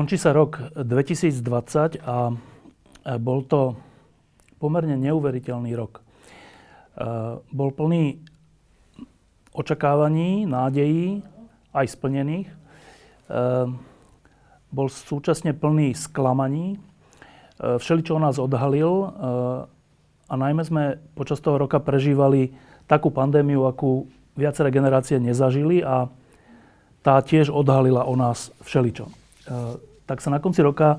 Končí sa rok 2020 a bol to pomerne neuveriteľný rok. Bol plný očakávaní, nádejí, aj splnených. Bol súčasne plný sklamaní. Všeličo nás odhalil a najmä sme počas toho roka prežívali takú pandémiu, akú viaceré generácie nezažili a tá tiež odhalila o nás všeličo tak sa na konci roka e,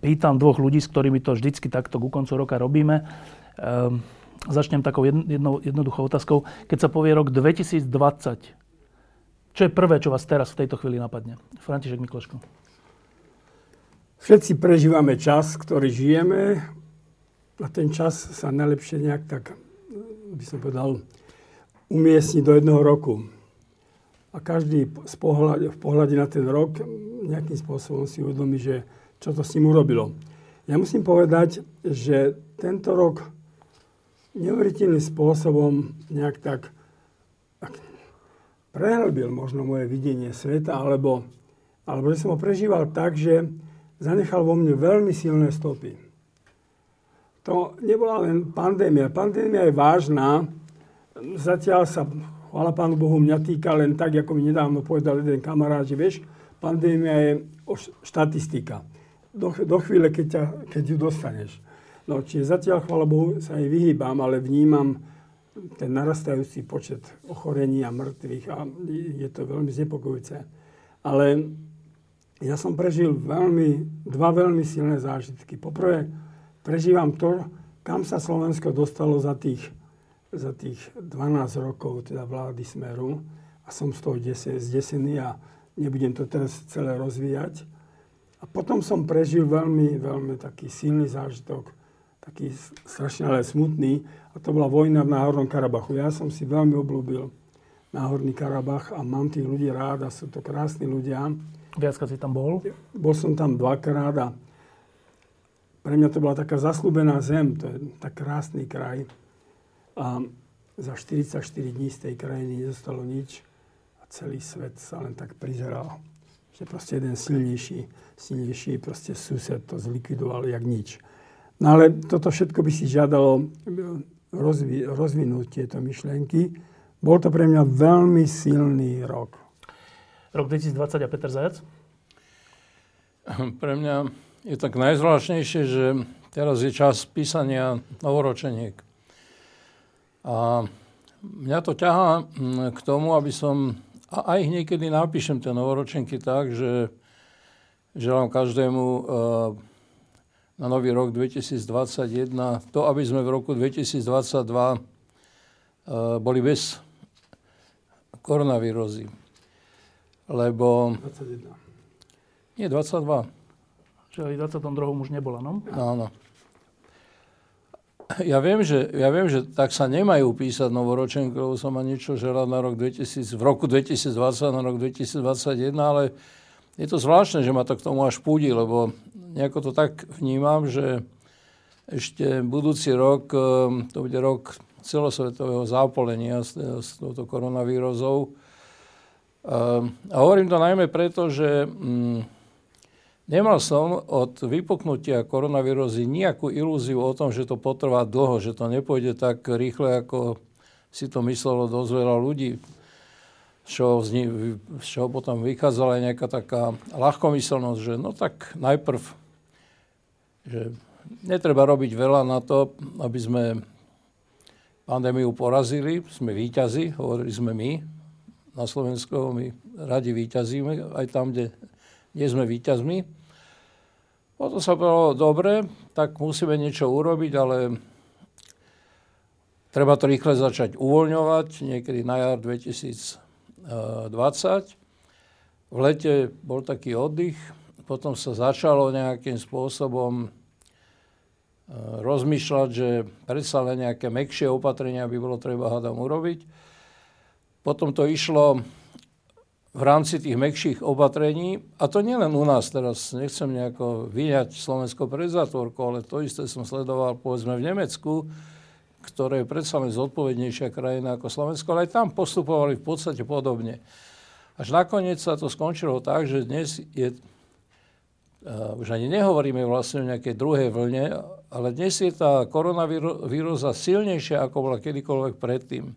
pýtam dvoch ľudí, s ktorými to vždycky takto ku koncu roka robíme. E, začnem takou jednou, jednoduchou otázkou. Keď sa povie rok 2020, čo je prvé, čo vás teraz v tejto chvíli napadne? František Mikloško. Všetci prežívame čas, ktorý žijeme a ten čas sa najlepšie nejak tak, by som povedal, umiestni do jedného roku. A každý z pohľade, v pohľade na ten rok nejakým spôsobom si uvedomí, že čo to s ním urobilo. Ja musím povedať, že tento rok neuveriteľným spôsobom nejak tak, prehlbil možno moje videnie sveta, alebo, alebo že som ho prežíval tak, že zanechal vo mne veľmi silné stopy. To nebola len pandémia. Pandémia je vážna. Zatiaľ sa, chvála Pánu Bohu, mňa týka len tak, ako mi nedávno povedal jeden kamarát, že vieš, pandémia je štatistika. Do, do chvíle, keď, ťa, keď ju dostaneš. No, čiže zatiaľ, chvála Bohu, sa jej vyhýbam, ale vnímam ten narastajúci počet ochorení a mŕtvych a je to veľmi znepokojúce. Ale ja som prežil veľmi, dva veľmi silné zážitky. Poprvé, prežívam to, kam sa Slovensko dostalo za tých, za tých 12 rokov teda vlády Smeru a som z toho zdesený a nebudem to teraz celé rozvíjať. A potom som prežil veľmi, veľmi taký silný zážitok, taký strašne ale smutný, a to bola vojna v Náhornom Karabachu. Ja som si veľmi oblúbil Náhorný Karabach a mám tých ľudí rád a sú to krásni ľudia. Viackrát si tam bol? Bol som tam dvakrát a pre mňa to bola taká zaslúbená zem, to je tak krásny kraj. A za 44 dní z tej krajiny nezostalo nič celý svet sa len tak prizeral. Že proste jeden silnejší, silnejší proste sused to zlikvidoval jak nič. No ale toto všetko by si žiadalo rozvi- rozvinúť tieto myšlienky. Bol to pre mňa veľmi silný rok. Rok 2020 a Peter Zajac? Pre mňa je tak najzvláštnejšie, že teraz je čas písania novoročeniek. A mňa to ťahá mm, k tomu, aby som a aj niekedy napíšem tie novoročenky tak, že želám každému uh, na nový rok 2021 to, aby sme v roku 2022 uh, eh, boli bez koronavírozy. Lebo... 21. Nie, 22. Že aj 22. už nebola, no? Áno ja viem, že, ja viem, že tak sa nemajú písať novoročenky, lebo som ma niečo želať na rok 2000, v roku 2020, na rok 2021, ale je to zvláštne, že ma to k tomu až púdi, lebo nejako to tak vnímam, že ešte budúci rok, ehm, to bude rok celosvetového zápolenia s, s touto koronavírozou. Ehm, a hovorím to najmä preto, že mm, Nemal som od vypuknutia koronavíruzy nejakú ilúziu o tom, že to potrvá dlho, že to nepôjde tak rýchle, ako si to myslelo dosť veľa ľudí. Čoho, z čoho potom vychádzala aj nejaká taká ľahkomyselnosť, že no tak najprv, že netreba robiť veľa na to, aby sme pandémiu porazili. Sme výťazi, hovorili sme my na Slovensku, my radi výťazíme aj tam, kde nie sme výťazmi. Potom sa povedalo, dobre, tak musíme niečo urobiť, ale treba to rýchle začať uvoľňovať, niekedy na jar 2020. v lete bol taký oddych, potom sa začalo nejakým spôsobom e, rozmýšľať, že predsa len nejaké mekšie opatrenia by bolo treba hádam urobiť. Potom to išlo v rámci tých mekších opatrení, a to nielen u nás, teraz nechcem nejako vyňať Slovensko pred zatvorku, ale to isté som sledoval povedzme v Nemecku, ktoré je predsa len zodpovednejšia krajina ako Slovensko, ale aj tam postupovali v podstate podobne. Až nakoniec sa to skončilo tak, že dnes je, uh, už ani nehovoríme vlastne o nejakej druhej vlne, ale dnes je tá koronavírusa silnejšia, ako bola kedykoľvek predtým.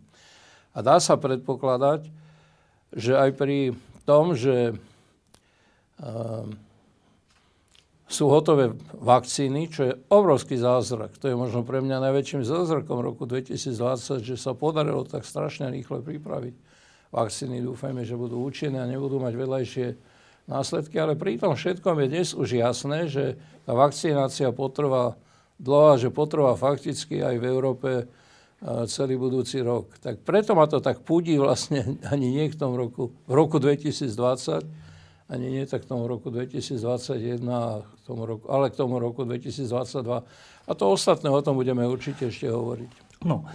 A dá sa predpokladať, že aj pri tom, že uh, sú hotové vakcíny, čo je obrovský zázrak. To je možno pre mňa najväčším zázrakom roku 2020, že sa podarilo tak strašne rýchle pripraviť vakcíny dúfajme, že budú účinné a nebudú mať vedľajšie následky, ale pri tom všetkom je dnes už jasné, že tá vakcinácia potrvá dlho a že potrvá fakticky aj v Európe celý budúci rok. Tak preto ma to tak púdi vlastne ani nie k tomu roku, v roku 2020, ani nie tak k tomu roku 2021, k tomu roku, ale k tomu roku 2022. A to ostatné o tom budeme určite ešte hovoriť. No, e,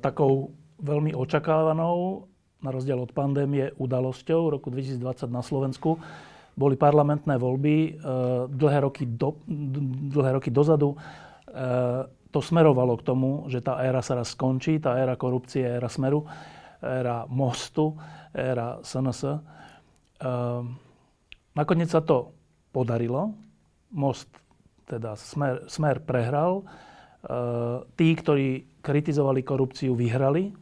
takou veľmi očakávanou na rozdiel od pandémie udalosťou v roku 2020 na Slovensku. Boli parlamentné voľby e, dlhé roky, do, dlhé roky dozadu. E, to smerovalo k tomu, že tá éra sa raz skončí, tá éra korupcie, éra smeru, éra mostu, éra SNS. E, nakoniec sa to podarilo. Most, teda smer, smer prehral. Tí, ktorí kritizovali korupciu, vyhrali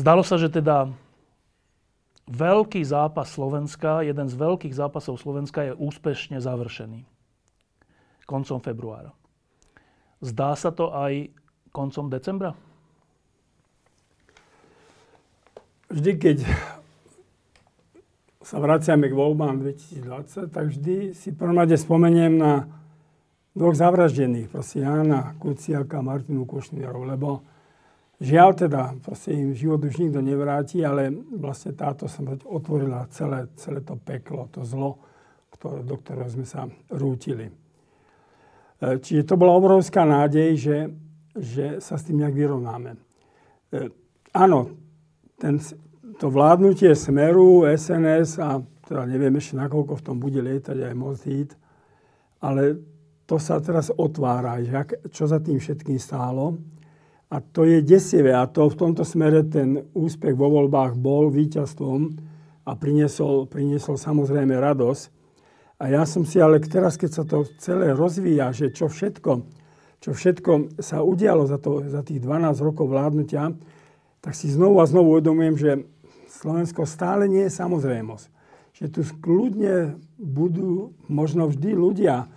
Zdalo sa, že teda veľký zápas Slovenska, jeden z veľkých zápasov Slovenska je úspešne završený. Koncom februára. Zdá sa to aj koncom decembra? Vždy, keď sa vraciame k voľbám 2020, tak vždy si prvom spomeniem na dvoch zavraždených, proste Jána Kuciaka a Martinu Košnierov, lebo Žiaľ teda, proste im život už nikto nevráti, ale vlastne táto sa otvorila celé, celé to peklo, to zlo, ktoré, do ktorého sme sa rútili. E, čiže to bola obrovská nádej, že, že sa s tým nejak vyrovnáme. E, áno, ten, to vládnutie Smeru, SNS a teda neviem ešte nakoľko v tom bude lietať aj Heat, ale to sa teraz otvára, že čo za tým všetkým stálo. A to je desivé. A to v tomto smere ten úspech vo voľbách bol víťazstvom a priniesol, priniesol samozrejme radosť. A ja som si ale teraz, keď sa to celé rozvíja, že čo všetko, čo všetko sa udialo za, to, za tých 12 rokov vládnutia, tak si znovu a znovu uvedomujem, že Slovensko stále nie je samozrejmosť. Že tu kľudne budú možno vždy ľudia,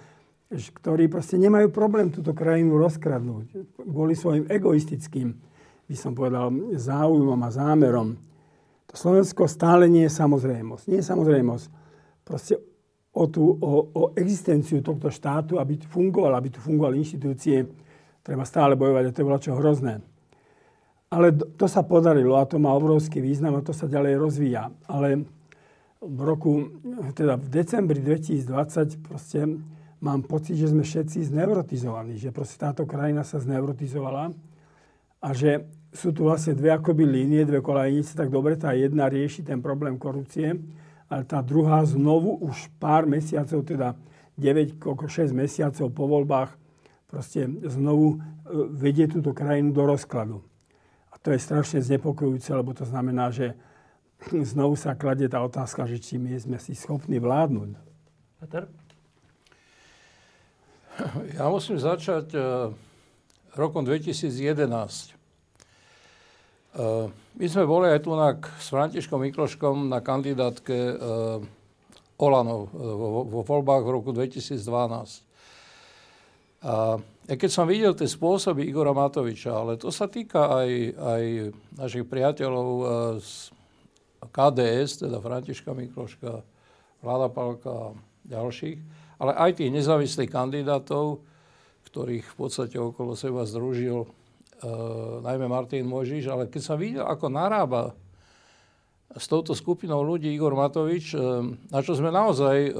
ktorí proste nemajú problém túto krajinu rozkradnúť kvôli svojim egoistickým, by som povedal, záujmom a zámerom. To Slovensko stále nie je samozrejmosť. Nie je samozrejmosť. Proste o, tú, o, o existenciu tohto štátu, aby tu fungoval, aby tu fungovali inštitúcie, treba stále bojovať a to bolo čo hrozné. Ale to sa podarilo a to má obrovský význam a to sa ďalej rozvíja. Ale v roku, teda v decembri 2020 proste mám pocit, že sme všetci zneurotizovaní, že proste táto krajina sa zneurotizovala a že sú tu vlastne dve akoby línie, dve kolajnice, tak dobre, tá jedna rieši ten problém korupcie, ale tá druhá znovu už pár mesiacov, teda 9, koľko 6 mesiacov po voľbách, proste znovu e, vedie túto krajinu do rozkladu. A to je strašne znepokojujúce, lebo to znamená, že znovu sa kladie tá otázka, že či my sme si schopní vládnuť. Peter? Ja musím začať uh, rokom 2011. Uh, e, my sme boli aj tu na, s Františkom Mikloškom na kandidátke uh, Olanov vo, vo voľbách v roku 2012. A ja keď som videl tie spôsoby Igora Matoviča, ale to sa týka aj, aj našich priateľov z KDS, teda Františka Mikloška, Vláda Palka a ďalších, ale aj tých nezávislých kandidátov, ktorých v podstate okolo seba združil najmä Martin Možiš, ale keď som videl, ako narába s touto skupinou ľudí Igor Matovič, na čo sme naozaj,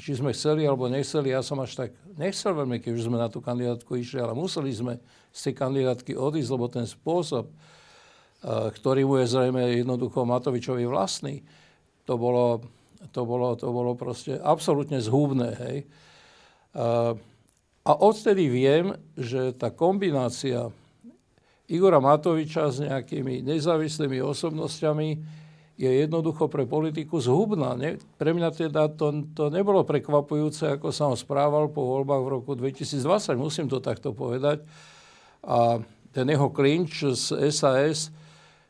či sme chceli alebo nechceli, ja som až tak nechcel veľmi, keď už sme na tú kandidátku išli, ale museli sme z tej kandidátky odísť, lebo ten spôsob, ktorý mu je zrejme jednoducho Matovičovi vlastný, to bolo, to bolo, to bolo proste absolútne zhubné. Hej. A odtedy viem, že tá kombinácia Igora Matoviča s nejakými nezávislými osobnosťami je jednoducho pre politiku zhubná. Ne? Pre mňa teda to, to nebolo prekvapujúce, ako sa on správal po voľbách v roku 2020, musím to takto povedať. A ten jeho klinč z SAS,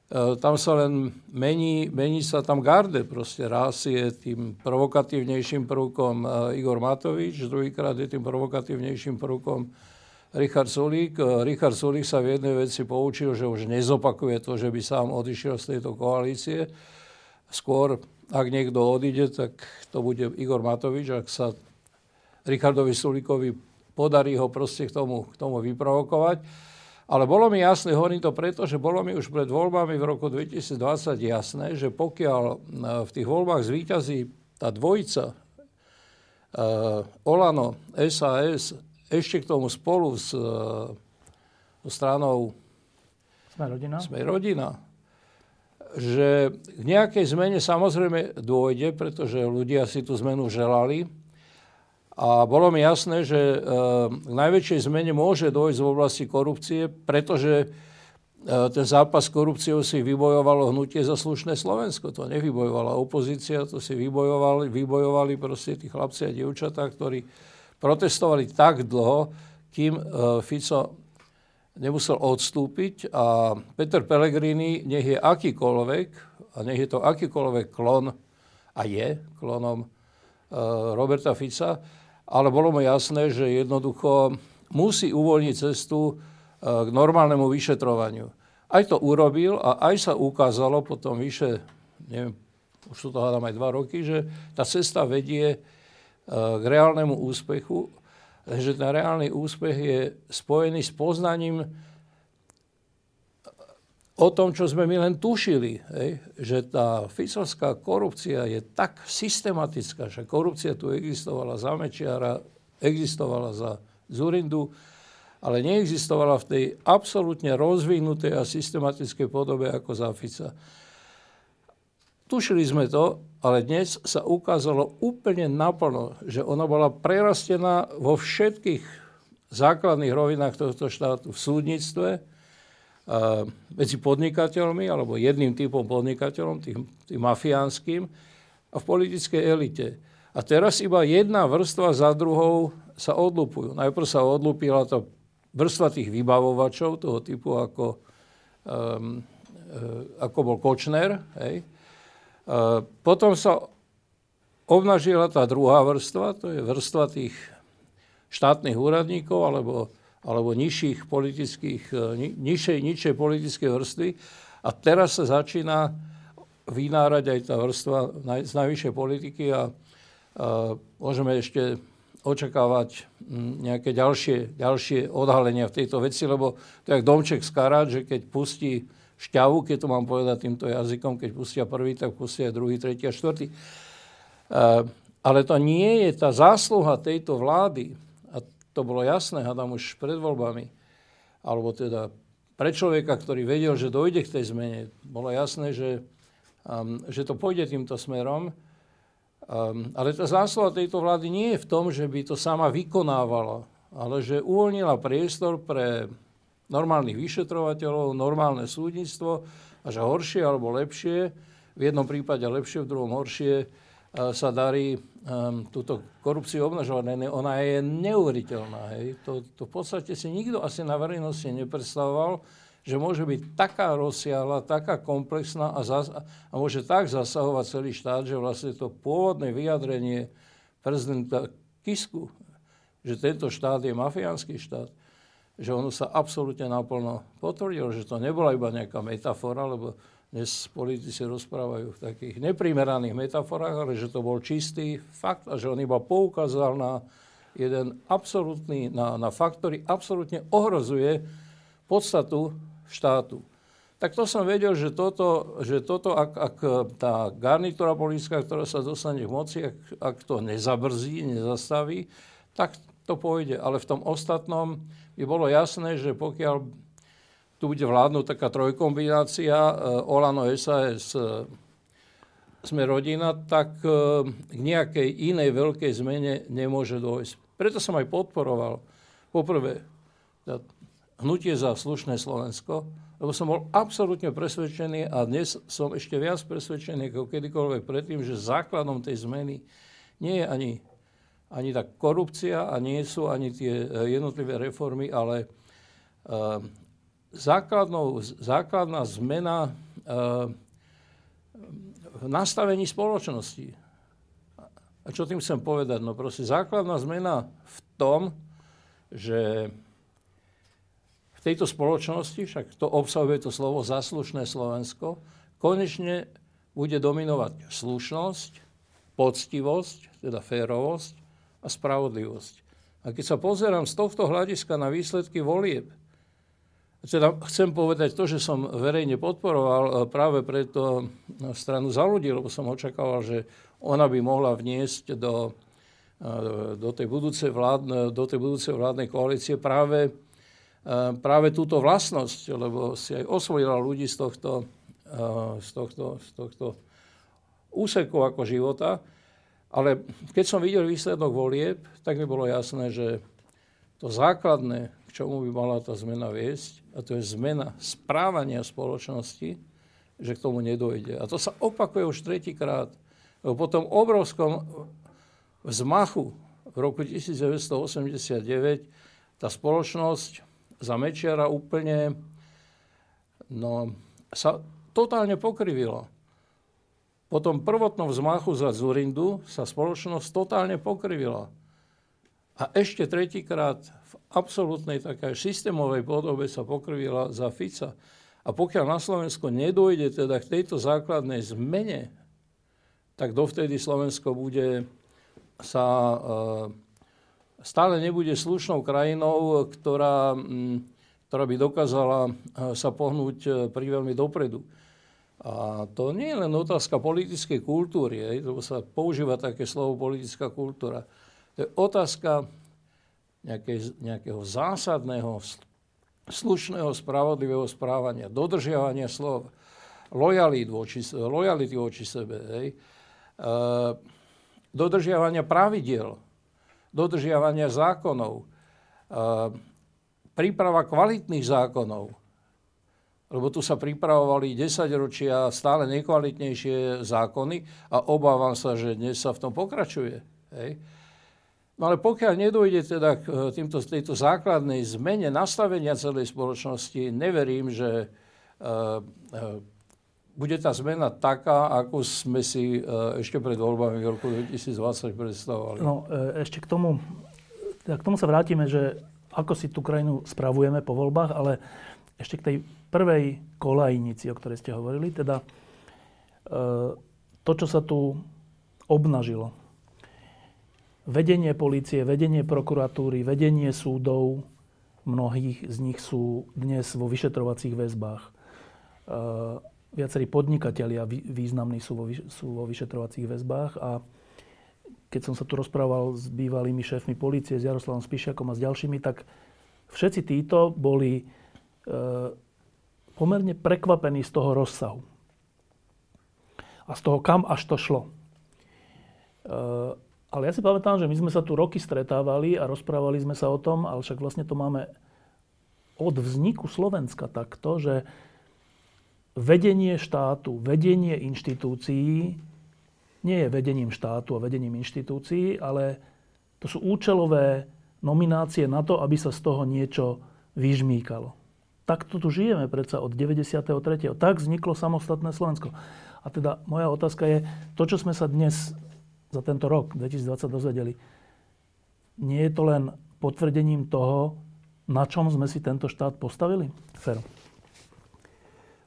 e, tam sa len mení, mení sa tam garde. Proste raz je tým provokatívnejším prvkom e, Igor Matovič, druhýkrát je tým provokatívnejším prvkom Richard Sulík. E, Richard Sulík sa v jednej veci poučil, že už nezopakuje to, že by sám odišiel z tejto koalície Skôr, ak niekto odíde, tak to bude Igor Matovič, ak sa Richardovi Sulíkovi podarí ho proste k tomu, k tomu vyprovokovať. Ale bolo mi jasné, hovorím to preto, že bolo mi už pred voľbami v roku 2020 jasné, že pokiaľ e, v tých voľbách zvýťazí tá dvojica uh, Olano, SAS, ešte k tomu spolu s uh, stranou Sme rodina. Sme rodina že k nejakej zmene samozrejme dôjde, pretože ľudia si tú zmenu želali. A bolo mi jasné, že e, k najväčšej zmene môže dôjsť v oblasti korupcie, pretože e, ten zápas s korupciou si vybojovalo hnutie za slušné Slovensko. To nevybojovala opozícia, to si vybojovali, vybojovali proste tí chlapci a dievčatá, ktorí protestovali tak dlho, kým e, Fico nemusel odstúpiť a Peter Pellegrini, nech je akýkoľvek, a nech je to akýkoľvek klon, a je klonom uh, Roberta Fica, ale bolo mu jasné, že jednoducho musí uvoľniť cestu uh, k normálnemu vyšetrovaniu. Aj to urobil a aj sa ukázalo potom vyše, neviem, už sú to hádam aj dva roky, že tá cesta vedie k reálnemu úspechu že ten reálny úspech je spojený s poznaním o tom, čo sme my len tušili, hej, že tá ficovská korupcia je tak systematická, že korupcia tu existovala za Mečiara, existovala za Zurindu, ale neexistovala v tej absolútne rozvinutej a systematickej podobe ako za Fica. Tušili sme to, ale dnes sa ukázalo úplne naplno, že ona bola prerastená vo všetkých základných rovinách tohto štátu. V súdnictve, medzi podnikateľmi, alebo jedným typom podnikateľom, tým, tým mafiánskym, a v politickej elite. A teraz iba jedna vrstva za druhou sa odlupujú. Najprv sa odlúpila tá vrstva tých vybavovačov, toho typu ako, um, ako bol Kočner, hej, potom sa obnažila tá druhá vrstva, to je vrstva tých štátnych úradníkov alebo, alebo nižších politických, e, nižšej, nižšej politickej vrstvy. A teraz sa začína vynárať aj tá vrstva z najvyššej politiky a, a môžeme ešte očakávať nejaké ďalšie, ďalšie odhalenia v tejto veci, lebo to je jak domček z karát, že keď pustí šťavu, keď to mám povedať týmto jazykom, keď pustia prvý, tak pustia druhý, tretí a štvrtý. Uh, ale to nie je tá zásluha tejto vlády, a to bolo jasné, hádam už pred voľbami, alebo teda pre človeka, ktorý vedel, že dojde k tej zmene, bolo jasné, že, um, že to pôjde týmto smerom, um, ale tá zásluha tejto vlády nie je v tom, že by to sama vykonávala, ale že uvoľnila priestor pre normálnych vyšetrovateľov, normálne súdnictvo a že horšie alebo lepšie, v jednom prípade lepšie, v druhom horšie, sa darí um, túto korupciu obnažovať. Ona je neuveriteľná. Hej. To, to v podstate si nikto asi na verejnosti nepredstavoval, že môže byť taká rozsiahla, taká komplexná a, zas, a môže tak zasahovať celý štát, že vlastne to pôvodné vyjadrenie prezidenta Kisku, že tento štát je mafiánsky štát, že ono sa absolútne naplno potvrdilo, že to nebola iba nejaká metafora, lebo dnes politici rozprávajú v takých neprimeraných metaforách, ale že to bol čistý fakt a že on iba poukázal na jeden absolútny, na, na fakt, ktorý absolútne ohrozuje podstatu štátu. tak to som vedel, že toto, že toto ak, ak tá garnitúra politická, ktorá sa dostane k moci, ak, ak to nezabrzí, nezastaví, tak to pôjde. Ale v tom ostatnom by bolo jasné, že pokiaľ tu bude vládnuť taká trojkombinácia e, Olano, SAS, e, sme rodina, tak e, k nejakej inej veľkej zmene nemôže dôjsť. Preto som aj podporoval poprvé hnutie za slušné Slovensko, lebo som bol absolútne presvedčený a dnes som ešte viac presvedčený ako kedykoľvek predtým, že základom tej zmeny nie je ani, ani tá korupcia a nie sú ani tie jednotlivé reformy, ale uh, základnou, základná zmena uh, v nastavení spoločnosti. A čo tým chcem povedať? No proste základná zmena v tom, že v tejto spoločnosti, však to obsahuje to slovo zaslušné Slovensko, konečne bude dominovať slušnosť, poctivosť, teda férovosť a spravodlivosť. A keď sa pozerám z tohto hľadiska na výsledky volieb, teda chcem povedať to, že som verejne podporoval e, práve preto e, stranu za ľudí, lebo som očakával, že ona by mohla vniesť do, e, do, tej, budúcej vládne, do tej budúcej vládnej koalície práve, práve túto vlastnosť, lebo si aj osvojila ľudí z tohto, z tohto, z tohto úseku ako života. Ale keď som videl výsledok volieb, tak mi bolo jasné, že to základné, k čomu by mala tá zmena viesť, a to je zmena správania spoločnosti, že k tomu nedojde. A to sa opakuje už tretíkrát. Po tom obrovskom vzmachu v roku 1989 tá spoločnosť za Mečiara úplne no, sa totálne pokrivila. Po tom prvotnom vzmachu za Zurindu sa spoločnosť totálne pokrivila. A ešte tretíkrát v absolútnej takej systémovej podobe sa pokrvila za Fica. A pokiaľ na Slovensko nedojde teda k tejto základnej zmene, tak dovtedy Slovensko bude sa e, stále nebude slušnou krajinou, ktorá, ktorá by dokázala e, sa pohnúť e, pri veľmi dopredu. A to nie je len otázka politickej kultúry, lebo sa používa také slovo politická kultúra. To je otázka nejakej, nejakého zásadného, slušného, spravodlivého správania, dodržiavania slov, lojality voči, lojality voči sebe, hej. E, dodržiavania pravidel, dodržiavania zákonov, e, príprava kvalitných zákonov, lebo tu sa pripravovali 10 ročia stále nekvalitnejšie zákony a obávam sa, že dnes sa v tom pokračuje. Hej. No ale pokiaľ nedojde teda k e, týmto, tejto základnej zmene nastavenia celej spoločnosti, neverím, že uh, uh, bude tá zmena taká, ako sme si uh, ešte pred voľbami v roku 2020 predstavovali. No, ešte k tomu, k tomu sa vrátime, že ako si tú krajinu spravujeme po voľbách, ale ešte k tej prvej kolajnici, o ktorej ste hovorili, teda to, čo sa tu obnažilo vedenie policie, vedenie prokuratúry, vedenie súdov, mnohých z nich sú dnes vo vyšetrovacích väzbách. E, viacerí podnikatelia významní sú vo, sú vo vyšetrovacích väzbách a keď som sa tu rozprával s bývalými šéfmi policie, s Jaroslavom Spišiakom a s ďalšími, tak všetci títo boli e, pomerne prekvapení z toho rozsahu. A z toho, kam až to šlo. E, ale ja si pamätám, že my sme sa tu roky stretávali a rozprávali sme sa o tom, ale však vlastne to máme od vzniku Slovenska takto, že vedenie štátu, vedenie inštitúcií nie je vedením štátu a vedením inštitúcií, ale to sú účelové nominácie na to, aby sa z toho niečo vyžmýkalo. Takto tu žijeme predsa od 93. Tak vzniklo samostatné Slovensko. A teda moja otázka je, to, čo sme sa dnes za tento rok 2020 dozvedeli, nie je to len potvrdením toho, na čom sme si tento štát postavili? Fero.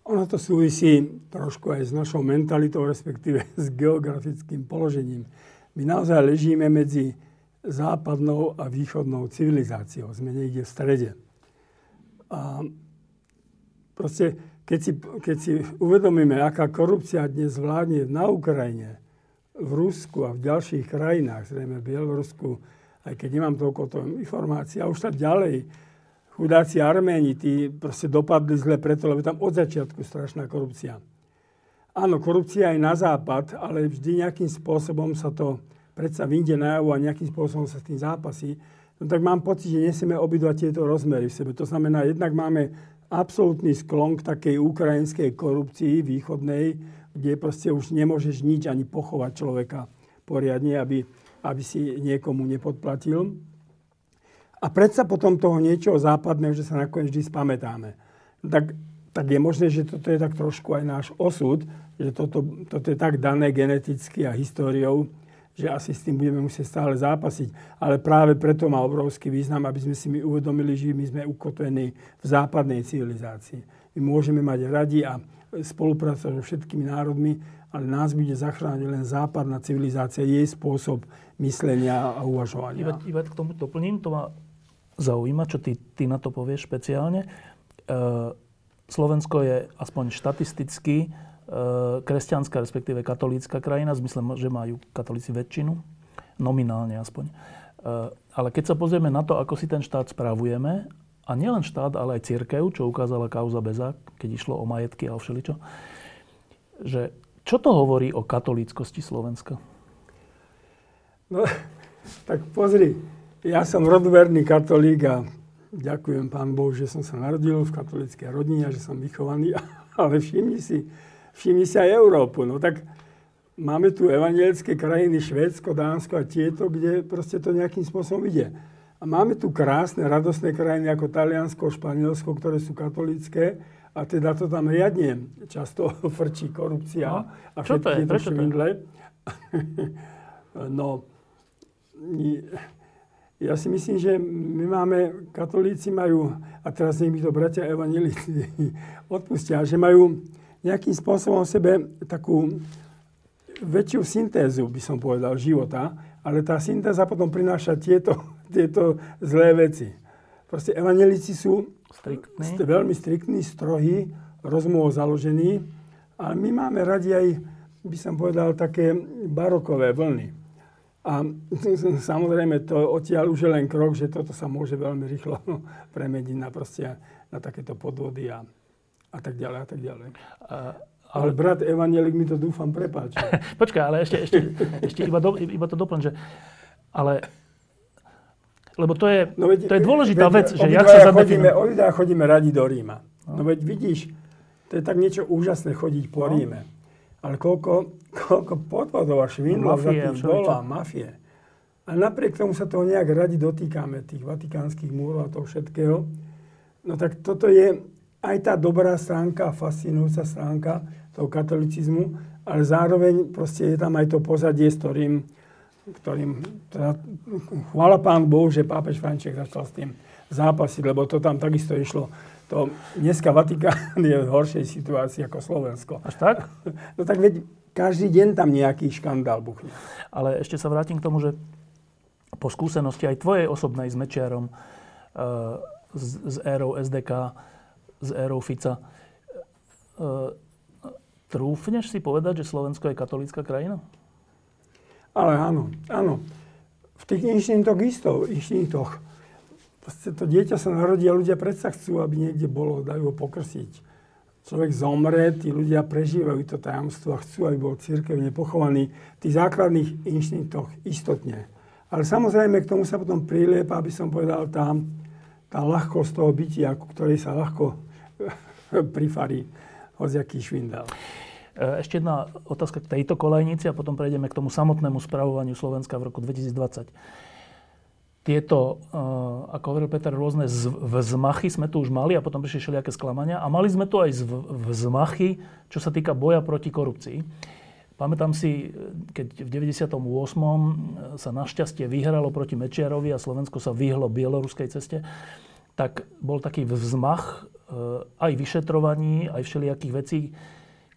Ono to súvisí trošku aj s našou mentalitou, respektíve s geografickým položením. My naozaj ležíme medzi západnou a východnou civilizáciou. Sme niekde v strede. A proste keď si, keď si uvedomíme, aká korupcia dnes vládne na Ukrajine, v Rusku a v ďalších krajinách, zrejme v Bielorusku, aj keď nemám toľko to informácií, a už tak ďalej, chudáci Arméni, tí proste dopadli zle preto, lebo tam od začiatku strašná korupcia. Áno, korupcia aj na západ, ale vždy nejakým spôsobom sa to predsa vyjde na javu a nejakým spôsobom sa s tým zápasí. No tak mám pocit, že nesieme obidva tieto rozmery v sebe. To znamená, jednak máme absolútny sklon k takej ukrajinskej korupcii východnej, kde proste už nemôžeš nič ani pochovať človeka poriadne, aby, aby si niekomu nepodplatil. A predsa potom toho niečoho západného, že sa nakoniec vždy spamätáme. Tak, tak je možné, že toto je tak trošku aj náš osud, že toto, toto je tak dané geneticky a históriou, že asi s tým budeme musieť stále zápasiť. Ale práve preto má obrovský význam, aby sme si my uvedomili, že my sme ukotvení v západnej civilizácii. My môžeme mať radi a spolupracovať so všetkými národmi, ale nás bude zachrániť len západná civilizácia, jej spôsob myslenia a uvažovania. Iba, iba k tomu doplním, to ma zaujíma, čo ty, ty na to povieš špeciálne. E, Slovensko je aspoň štatisticky kresťanská, respektíve katolícka krajina, v zmysle, že majú katolíci väčšinu, nominálne aspoň. E, ale keď sa pozrieme na to, ako si ten štát správujeme, a nielen štát, ale aj církev, čo ukázala kauza Bezák, keď išlo o majetky a o všeličo, že čo to hovorí o katolíckosti Slovenska? No, tak pozri, ja som rodverný katolík a ďakujem Pán Bohu, že som sa narodil v katolíckej rodine a že som vychovaný, ale všimni si, všimni si aj Európu. No tak máme tu evangelické krajiny, Švédsko, Dánsko a tieto, kde proste to nejakým spôsobom ide. A máme tu krásne, radostné krajiny ako Taliansko, Španielsko, ktoré sú katolické a teda to tam riadne často frčí korupcia no, a všetky tieto švindle. no, ja si myslím, že my máme, katolíci majú, a teraz nech mi to bratia evangelíci odpustia, že majú nejakým spôsobom v sebe takú väčšiu syntézu, by som povedal, života, ale tá syntéza potom prináša tieto, tieto zlé veci. Proste evanelici sú striktní. St- veľmi striktní, strohí, rozmovo založení, ale my máme radi aj, by som povedal, také barokové vlny. A samozrejme, to odtiaľ už je len krok, že toto sa môže veľmi rýchlo premeniť na, proste, na takéto podvody a a tak ďalej a tak ďalej. A, ale brat Evanielik mi to dúfam prepáči. Počkaj, ale ešte, ešte, ešte iba, do, iba to doplň, že ale lebo to je, no veď, to je dôležitá veď, vec, že jak sa zadefinuje. Chodíme, chodíme radi do Ríma. No. no veď vidíš, to je tak niečo úžasné chodiť po no. Ríme. Ale koľko, koľko podvodov a švindlov za tých dola, mafie. A napriek tomu sa toho nejak radi dotýkame, tých vatikánskych múrov a toho všetkého. No tak toto je, aj tá dobrá stránka, fascinujúca stránka toho katolicizmu, ale zároveň proste je tam aj to pozadie, s ktorým, ktorým teda, chvála pán Bohu, že pápež Franček začal s tým zápasiť, lebo to tam takisto išlo. To, dneska Vatikán je v horšej situácii ako Slovensko. Až tak? No tak veď každý deň tam nejaký škandál buchne. Ale ešte sa vrátim k tomu, že po skúsenosti aj tvojej osobnej s Mečiarom, uh, z, z érou SDK, z érou Fica. E, trúfneš si povedať, že Slovensko je katolícka krajina? Ale áno, áno. V tých inštinktoch isto, inštinktoch. Proste to dieťa sa narodí a ľudia predsa chcú, aby niekde bolo, dajú ho pokrsiť. Človek zomre, tí ľudia prežívajú to tajomstvo a chcú, aby bol církevne pochovaný v tých základných inštinktoch istotne. Ale samozrejme k tomu sa potom priliepa, aby som povedal, tá, tá ľahkosť toho bytia, ku ktorej sa ľahko prifarí hociaký švindel. E, ešte jedna otázka k tejto kolejnici a potom prejdeme k tomu samotnému spravovaniu Slovenska v roku 2020. Tieto, e, ako hovoril Peter, rôzne vzmachy sme tu už mali a potom prišli všelijaké sklamania. A mali sme tu aj vzmachy, čo sa týka boja proti korupcii. Pamätám si, keď v 98. sa našťastie vyhralo proti Mečiarovi a Slovensko sa vyhlo bieloruskej ceste, tak bol taký vzmach Eh, aj vyšetrovaní, aj všelijakých vecí,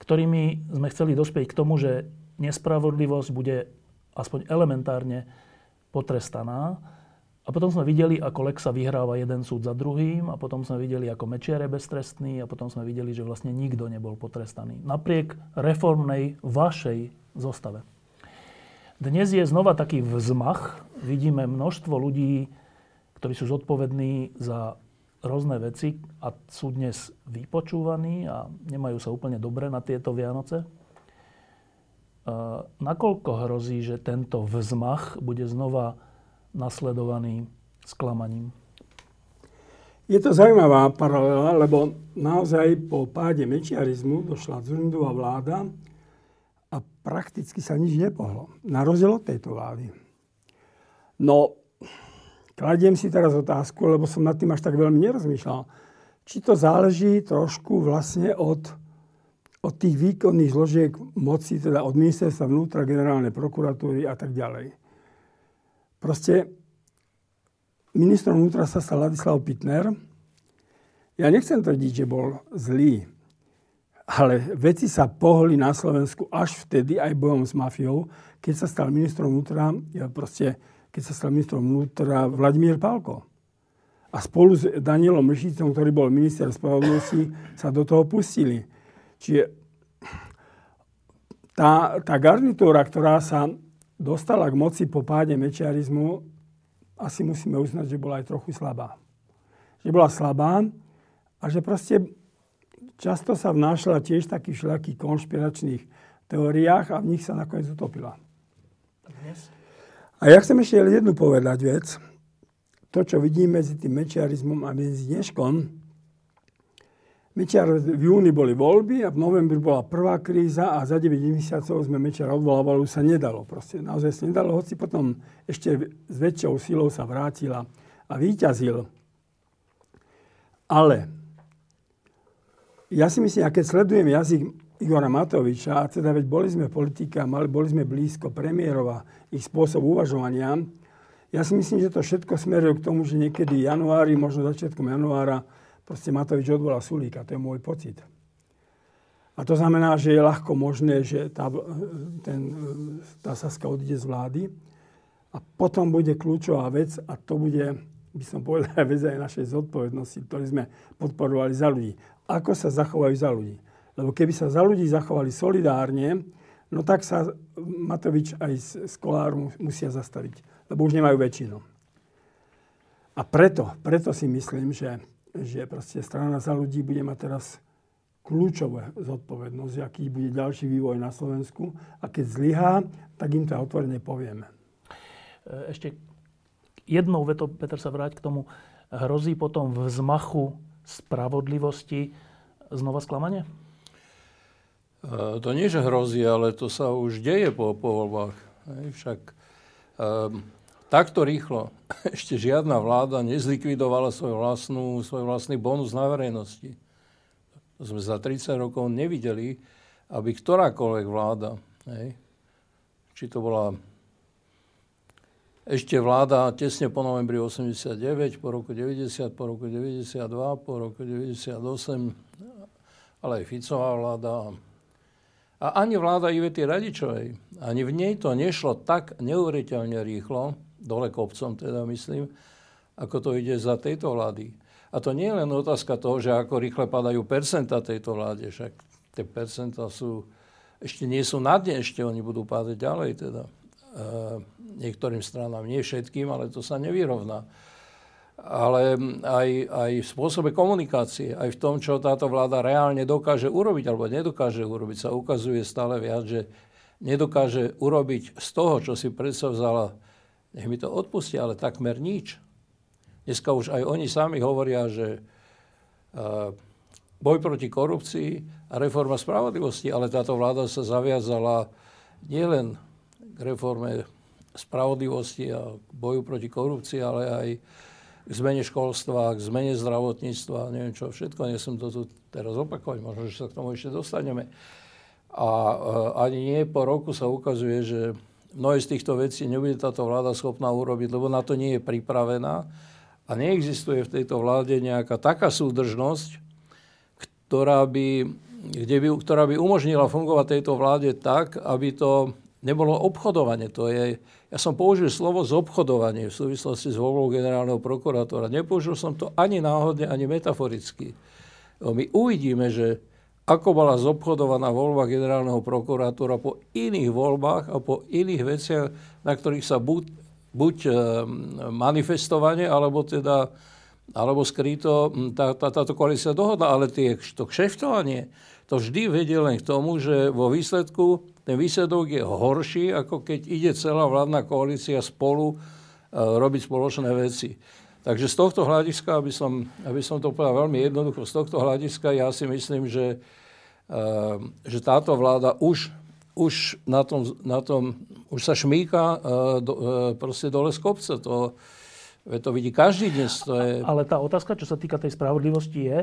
ktorými sme chceli dospieť k tomu, že nespravodlivosť bude aspoň elementárne potrestaná. A potom sme videli, ako Lexa vyhráva jeden súd za druhým a potom sme videli, ako Mečiar je beztrestný a potom sme videli, že vlastne nikto nebol potrestaný. Napriek reformnej vašej zostave. Dnes je znova taký vzmach. Vidíme množstvo ľudí, ktorí sú zodpovední za rôzne veci a sú dnes vypočúvaní a nemajú sa úplne dobre na tieto Vianoce. Nakoľko hrozí, že tento vzmach bude znova nasledovaný sklamaním. Je to zaujímavá paralela, lebo naozaj po páde mečiarizmu došla Zurindová vláda a prakticky sa nič nepohlo. Na rozdiel od tejto vlády. No, kladiem si teraz otázku, lebo som nad tým až tak veľmi nerozmýšľal, či to záleží trošku vlastne od, od tých výkonných zložiek moci, teda od ministerstva vnútra, generálnej prokuratúry a tak ďalej. Proste ministrom vnútra sa stal Ladislav Pitner. Ja nechcem tvrdiť, že bol zlý, ale veci sa pohli na Slovensku až vtedy aj bojom s mafiou, keď sa stal ministrom vnútra, ja proste, keď sa stal ministrom vnútra Vladimír Pálko. A spolu s Danielom Mršicom, ktorý bol minister spravodlivosti, sa do toho pustili. Čiže tá, tá garnitúra, ktorá sa dostala k moci po páde mečiarizmu, asi musíme uznať, že bola aj trochu slabá. Že bola slabá a že proste často sa vnášala tiež takých všelijakých konšpiračných teóriách a v nich sa nakoniec utopila. A ja chcem ešte jednu povedať vec. To, čo vidím medzi tým mečiarizmom a medzi dneškom, Mečiar v júni boli voľby a v novembri bola prvá kríza a za 9 mesiacov sme Mečiara odvolávali, sa nedalo. Proste naozaj sa nedalo, hoci potom ešte s väčšou silou sa vrátila a výťazil. Ale ja si myslím, a keď sledujem jazyk Igora Matoviča, a teda veď boli sme politika, mali, boli sme blízko premiérova, ich spôsob uvažovania, ja si myslím, že to všetko smeruje k tomu, že niekedy januári, možno začiatkom januára, Proste Matovič odvolal Sulíka, to je môj pocit. A to znamená, že je ľahko možné, že tá, ten, tá Saska odíde z vlády a potom bude kľúčová vec a to bude, by som povedal, vec aj našej zodpovednosti, ktorý sme podporovali za ľudí. Ako sa zachovajú za ľudí. Lebo keby sa za ľudí zachovali solidárne, no tak sa Matovič aj s Kolárom musia zastaviť, lebo už nemajú väčšinu. A preto, preto si myslím, že že proste strana za ľudí bude mať teraz kľúčové zodpovednosť, aký bude ďalší vývoj na Slovensku. A keď zlyhá, tak im to otvorene povieme. E, ešte jednou vetou, Peter, sa vráť k tomu. Hrozí potom v zmachu spravodlivosti znova sklamanie? E, to nie, že hrozí, ale to sa už deje po, po voľbách. Však um, takto rýchlo ešte žiadna vláda nezlikvidovala svoj, vlastnú, svoj vlastný bonus na verejnosti. To sme za 30 rokov nevideli, aby ktorákoľvek vláda, hej, či to bola ešte vláda tesne po novembri 89, po roku 90, po roku 92, po roku 98, ale aj Ficová vláda. A ani vláda Ivety Radičovej, ani v nej to nešlo tak neuveriteľne rýchlo, dole kopcom teda myslím, ako to ide za tejto vlády. A to nie je len otázka toho, že ako rýchle padajú percenta tejto vláde, však tie percenta sú, ešte nie sú na dne, ešte oni budú pádať ďalej teda. E, niektorým stranám, nie všetkým, ale to sa nevyrovná. Ale aj, aj v spôsobe komunikácie, aj v tom, čo táto vláda reálne dokáže urobiť alebo nedokáže urobiť, sa ukazuje stále viac, že nedokáže urobiť z toho, čo si predsavzala nech mi to odpustia, ale takmer nič. Dneska už aj oni sami hovoria, že uh, boj proti korupcii a reforma spravodlivosti, ale táto vláda sa zaviazala nielen k reforme spravodlivosti a boju proti korupcii, ale aj k zmene školstva, k zmene zdravotníctva, neviem čo všetko, nie som to tu teraz opakovať, možno, že sa k tomu ešte dostaneme. A uh, ani nie po roku sa ukazuje, že mnohé z týchto vecí nebude táto vláda schopná urobiť, lebo na to nie je pripravená. A neexistuje v tejto vláde nejaká taká súdržnosť, ktorá by, kde by, ktorá by umožnila fungovať tejto vláde tak, aby to nebolo obchodovanie. To je, ja som použil slovo zobchodovanie v súvislosti s voľbou generálneho prokurátora. Nepoužil som to ani náhodne, ani metaforicky. My uvidíme, že ako bola zobchodovaná voľba generálneho prokurátora po iných voľbách a po iných veciach, na ktorých sa buď, buď e, manifestovanie, alebo teda alebo skryto tá, tá, táto koalícia dohodla, ale tie, to kšeftovanie, to vždy vedie len k tomu, že vo výsledku ten výsledok je horší, ako keď ide celá vládna koalícia spolu uh, robiť spoločné veci. Takže z tohto hľadiska, aby som, aby som to povedal veľmi jednoducho, z tohto hľadiska ja si myslím, že Ehm, že táto vláda už, už, na tom, na tom, už sa šmíka do, uh, proste dole z kopca. To, to vidí každý dnes. To je... Ale tá otázka, čo sa týka tej spravodlivosti, je,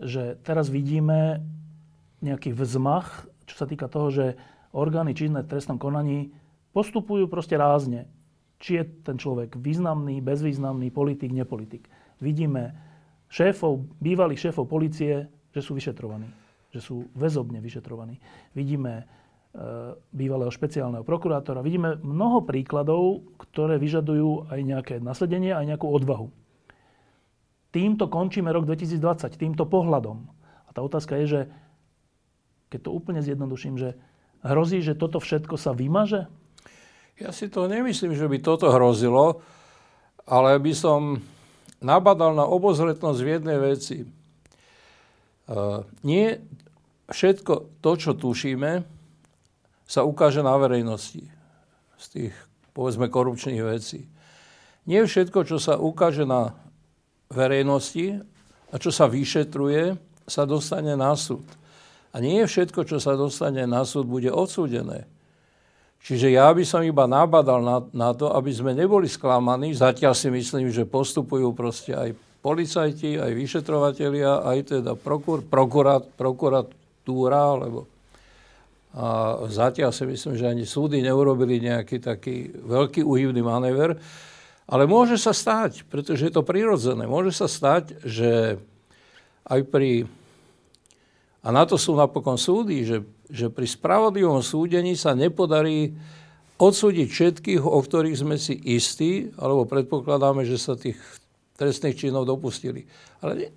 že teraz vidíme nejaký vzmach, čo sa týka toho, že orgány činné v trestnom konaní postupujú proste rázne. Či je ten človek významný, bezvýznamný, politik, nepolitik. Vidíme šéfov, bývalých šéfov policie, že sú vyšetrovaní že sú väzobne vyšetrovaní. Vidíme e, bývalého špeciálneho prokurátora. Vidíme mnoho príkladov, ktoré vyžadujú aj nejaké nasledenie, aj nejakú odvahu. Týmto končíme rok 2020, týmto pohľadom. A tá otázka je, že keď to úplne zjednoduším, že hrozí, že toto všetko sa vymaže? Ja si to nemyslím, že by toto hrozilo, ale by som nabadal na obozretnosť v jednej veci. Uh, nie všetko to, čo tušíme, sa ukáže na verejnosti z tých, povedzme, korupčných vecí. Nie všetko, čo sa ukáže na verejnosti a čo sa vyšetruje, sa dostane na súd. A nie všetko, čo sa dostane na súd, bude odsúdené. Čiže ja by som iba nabadal na, na to, aby sme neboli sklamaní. Zatiaľ si myslím, že postupujú proste aj policajti, aj vyšetrovatelia, aj teda prokur, prokurát, prokurát, túra, lebo a zatiaľ si myslím, že ani súdy neurobili nejaký taký veľký uhybný manéver. Ale môže sa stať, pretože je to prirodzené, môže sa stať, že aj pri, a na to sú napokon súdy, že, že pri spravodlivom súdení sa nepodarí odsúdiť všetkých, o ktorých sme si istí, alebo predpokladáme, že sa tých trestných činov dopustili. Ale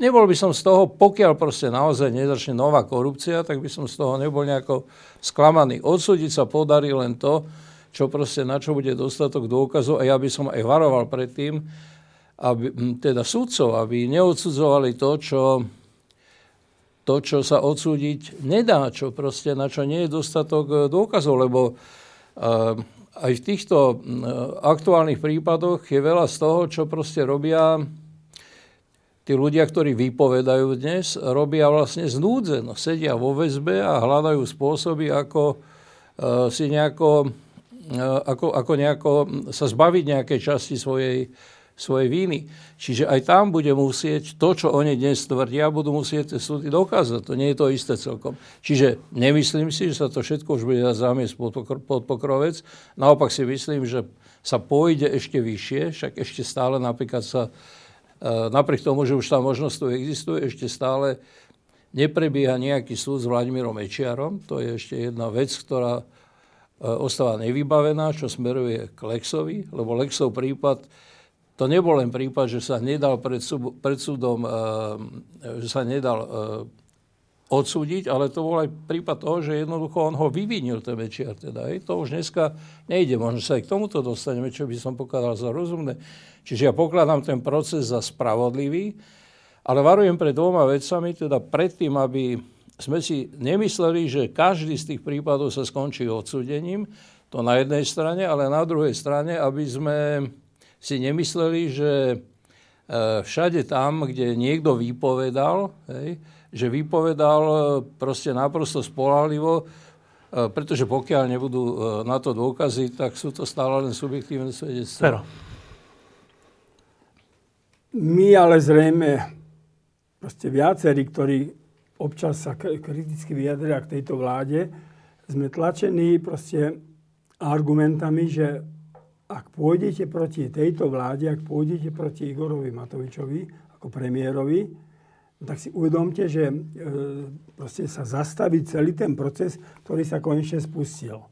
Nebol by som z toho, pokiaľ proste naozaj nezačne nová korupcia, tak by som z toho nebol nejako sklamaný. Odsúdiť sa podarí len to, čo proste, na čo bude dostatok dôkazov a ja by som aj varoval pred tým, aby, teda súdcov, aby neodsudzovali to, čo, to, čo sa odsúdiť nedá, čo proste, na čo nie je dostatok e, dôkazov, lebo uh, aj v týchto uh, aktuálnych prípadoch je veľa z toho, čo proste robia tí ľudia, ktorí vypovedajú dnes, robia vlastne znúdzeno. Sedia vo väzbe a hľadajú spôsoby, ako si nejako, ako, ako nejako sa zbaviť nejakej časti svojej, svojej víny. Čiže aj tam bude musieť to, čo oni dnes tvrdia, budú musieť súdy dokázať. To nie je to isté celkom. Čiže nemyslím si, že sa to všetko už bude zamiesť pod pokrovec. Naopak si myslím, že sa pôjde ešte vyššie, však ešte stále napríklad sa E, napriek tomu, že už tá možnosť tu existuje, ešte stále neprebieha nejaký súd s Vladimírom Mečiarom. To je ešte jedna vec, ktorá e, ostáva nevybavená, čo smeruje k Lexovi, lebo Lexov prípad, to nebol len prípad, že sa nedal pred, súd, pred súdom, e, že sa nedal odsúdiť, ale to bol aj prípad toho, že jednoducho on ho vyvinil, ten Mečiar. Teda, hej. To už dneska nejde, možno sa aj k tomuto dostaneme, čo by som pokladal za rozumné. Čiže ja pokladám ten proces za spravodlivý, ale varujem pred dvoma vecami, teda predtým, aby sme si nemysleli, že každý z tých prípadov sa skončí odsúdením, to na jednej strane, ale na druhej strane, aby sme si nemysleli, že e, všade tam, kde niekto vypovedal, hej, že vypovedal e, proste naprosto spolahlivo, e, pretože pokiaľ nebudú na to dôkazy, tak sú to stále len subjektívne svedectvá. My ale zrejme proste viacerí, ktorí občas sa kriticky vyjadria k tejto vláde, sme tlačení proste argumentami, že ak pôjdete proti tejto vláde, ak pôjdete proti Igorovi Matovičovi ako premiérovi, tak si uvedomte, že e, proste sa zastaví celý ten proces, ktorý sa konečne spustil.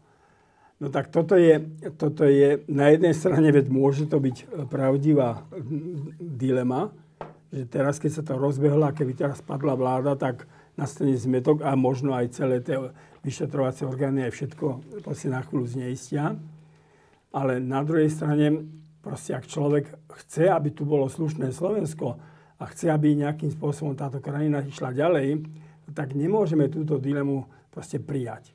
No tak toto je, toto je na jednej strane, veď môže to byť pravdivá dilema, že teraz, keď sa to rozbehlo a keby teraz padla vláda, tak nastane zmetok a možno aj celé tie vyšetrovacie orgány aj všetko proste na chvíľu zneistia. Ale na druhej strane, proste ak človek chce, aby tu bolo slušné Slovensko a chce, aby nejakým spôsobom táto krajina išla ďalej, tak nemôžeme túto dilemu proste prijať.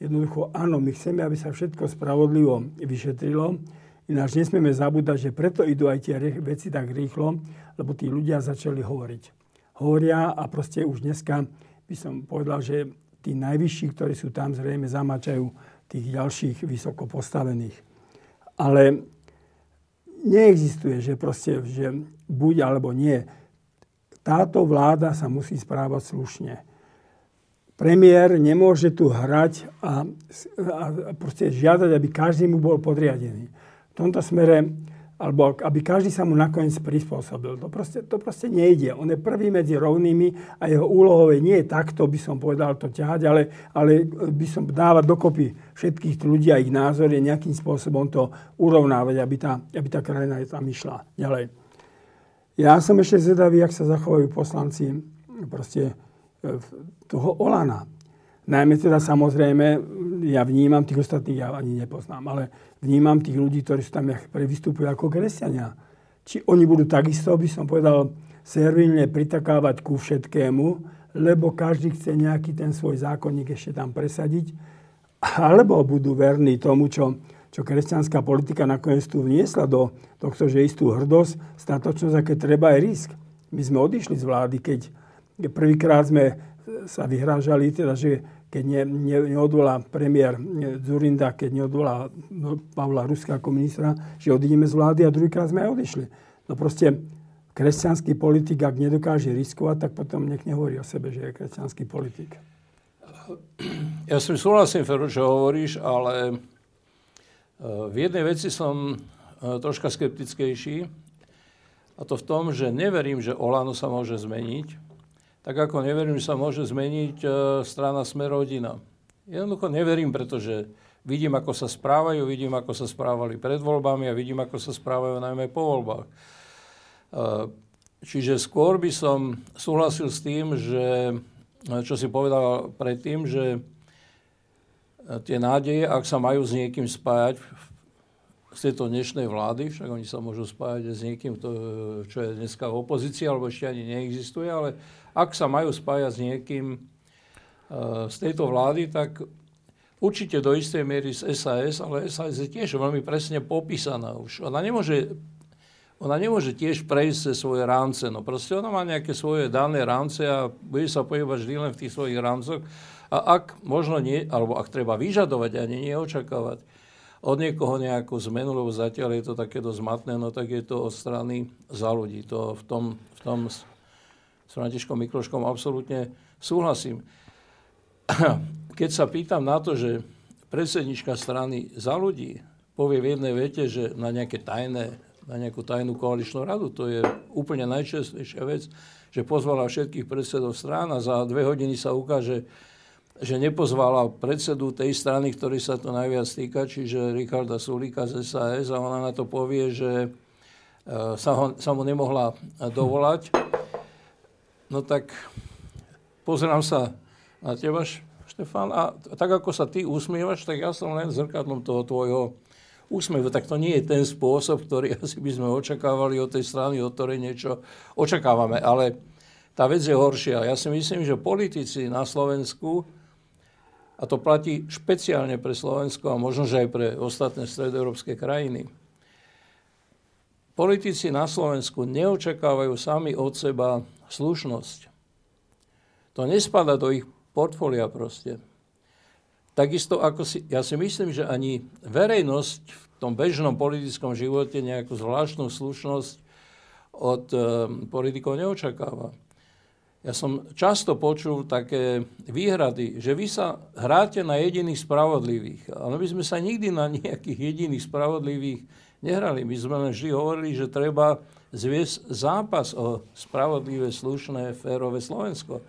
Jednoducho, áno, my chceme, aby sa všetko spravodlivo vyšetrilo, ináč nesmieme zabúdať, že preto idú aj tie veci tak rýchlo, lebo tí ľudia začali hovoriť. Hovoria a proste už dneska by som povedal, že tí najvyšší, ktorí sú tam, zrejme zamačajú tých ďalších vysoko postavených. Ale neexistuje, že proste, že buď alebo nie. Táto vláda sa musí správať slušne premiér nemôže tu hrať a, a proste žiadať, aby každý mu bol podriadený. V tomto smere, alebo aby každý sa mu nakoniec prispôsobil. To proste, to proste nejde. On je prvý medzi rovnými a jeho úlohové nie je takto, by som povedal, to ťahať, ale, ale by som dávať dokopy všetkých ľudí a ich názory nejakým spôsobom to urovnávať, aby tá, aby tá krajina tam išla ďalej. Ja som ešte zvedavý, jak sa zachovajú poslanci proste toho Olana. Najmä teda samozrejme, ja vnímam tých ostatných, ja ani nepoznám, ale vnímam tých ľudí, ktorí sú tam vystupujú ako kresťania. Či oni budú takisto, by som povedal, servilne pritakávať ku všetkému, lebo každý chce nejaký ten svoj zákonník ešte tam presadiť, alebo budú verní tomu, čo, čo kresťanská politika nakoniec tu vniesla do tohto, že istú hrdosť, statočnosť, aké treba aj risk. My sme odišli z vlády, keď Prvýkrát sme sa vyhrážali, teda, že keď ne, ne, neodvolá premiér Zurinda, keď neodvolá no, Pavla Ruska ako ministra, že odídeme z vlády a druhýkrát sme aj odišli. No proste kresťanský politik, ak nedokáže riskovať, tak potom nech nehovorí o sebe, že je kresťanský politik. Ja som súhlasím, Feru, čo hovoríš, ale e, v jednej veci som e, troška skeptickejší. A to v tom, že neverím, že Olano sa môže zmeniť tak ako neverím, že sa môže zmeniť e, strana Smerodina. Jednoducho neverím, pretože vidím, ako sa správajú, vidím, ako sa správali pred voľbami a vidím, ako sa správajú najmä po voľbách. E, čiže skôr by som súhlasil s tým, že, e, čo si povedal predtým, že tie nádeje, ak sa majú s niekým spájať z tejto dnešnej vlády, však oni sa môžu spájať s niekým, čo je dneska v opozícii, alebo ešte ani neexistuje, ale ak sa majú spájať s niekým e, z tejto vlády, tak určite do istej miery z SAS, ale SAS je tiež veľmi presne popísaná už. Ona nemôže, ona nemôže tiež prejsť cez svoje rámce. No proste ona má nejaké svoje dané rámce a bude sa pohybať vždy len v tých svojich rámcoch. A ak možno nie, alebo ak treba vyžadovať, ani neočakávať od niekoho nejakú zmenu, lebo zatiaľ je to také dosť matné, no tak je to od strany za ľudí. To v tom, v tom s Františkom Mikloškom absolútne súhlasím. Keď sa pýtam na to, že predsednička strany za ľudí povie v jednej vete, že na nejaké tajné, na nejakú tajnú koaličnú radu, to je úplne najčastejšia vec, že pozvala všetkých predsedov strán a za dve hodiny sa ukáže, že nepozvala predsedu tej strany, ktorý sa to najviac týka, čiže Richarda Sulíka z SAS a ona na to povie, že eh, sa, ho, sa mu nemohla dovolať. No tak pozerám sa na teba, Štefán, a tak ako sa ty usmievaš, tak ja som len zrkadlom toho tvojho úsmevu. Tak to nie je ten spôsob, ktorý asi by sme očakávali od tej strany, od ktorej niečo očakávame. Ale tá vec je horšia. Ja si myslím, že politici na Slovensku, a to platí špeciálne pre Slovensko a možno, že aj pre ostatné stredoeurópske krajiny, politici na Slovensku neočakávajú sami od seba slušnosť. To nespada do ich portfólia proste. Takisto ako si, ja si myslím, že ani verejnosť v tom bežnom politickom živote nejakú zvláštnu slušnosť od e, politikov neočakáva. Ja som často počul také výhrady, že vy sa hráte na jediných spravodlivých. Ale my sme sa nikdy na nejakých jediných spravodlivých nehrali. My sme len vždy hovorili, že treba zviesť zápas o spravodlivé, slušné, férové Slovensko.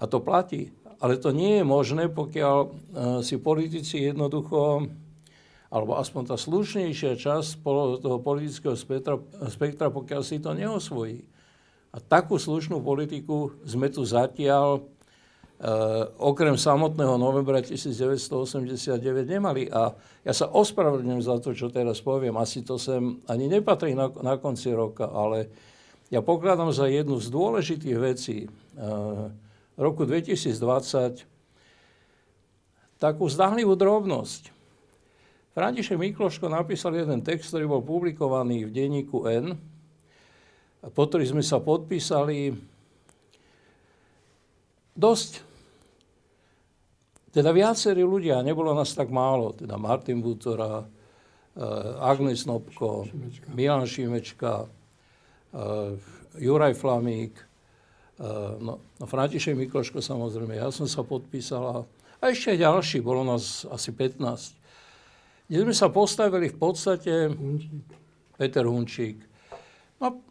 A to platí. Ale to nie je možné, pokiaľ e, si politici jednoducho alebo aspoň tá slušnejšia časť toho politického spektra, spektra, pokiaľ si to neosvojí. A takú slušnú politiku sme tu zatiaľ okrem samotného novembra 1989 nemali. A ja sa ospravedlňujem za to, čo teraz poviem. Asi to sem ani nepatrí na, na konci roka, ale ja pokladám za jednu z dôležitých vecí uh, roku 2020 takú zdahlivú drobnosť. František Mikloško napísal jeden text, ktorý bol publikovaný v denníku N, po ktorý sme sa podpísali dosť teda viacerí ľudia, nebolo nás tak málo, teda Martin Butora, uh, Agnes Nopko, Šimečka. Milan Šimečka, uh, Juraj Flamík, uh, no, no František Mikloško samozrejme, ja som sa podpísal a ešte aj ďalší, bolo nás asi 15. Kde sme sa postavili v podstate... Hunčík. Peter Hunčík. No,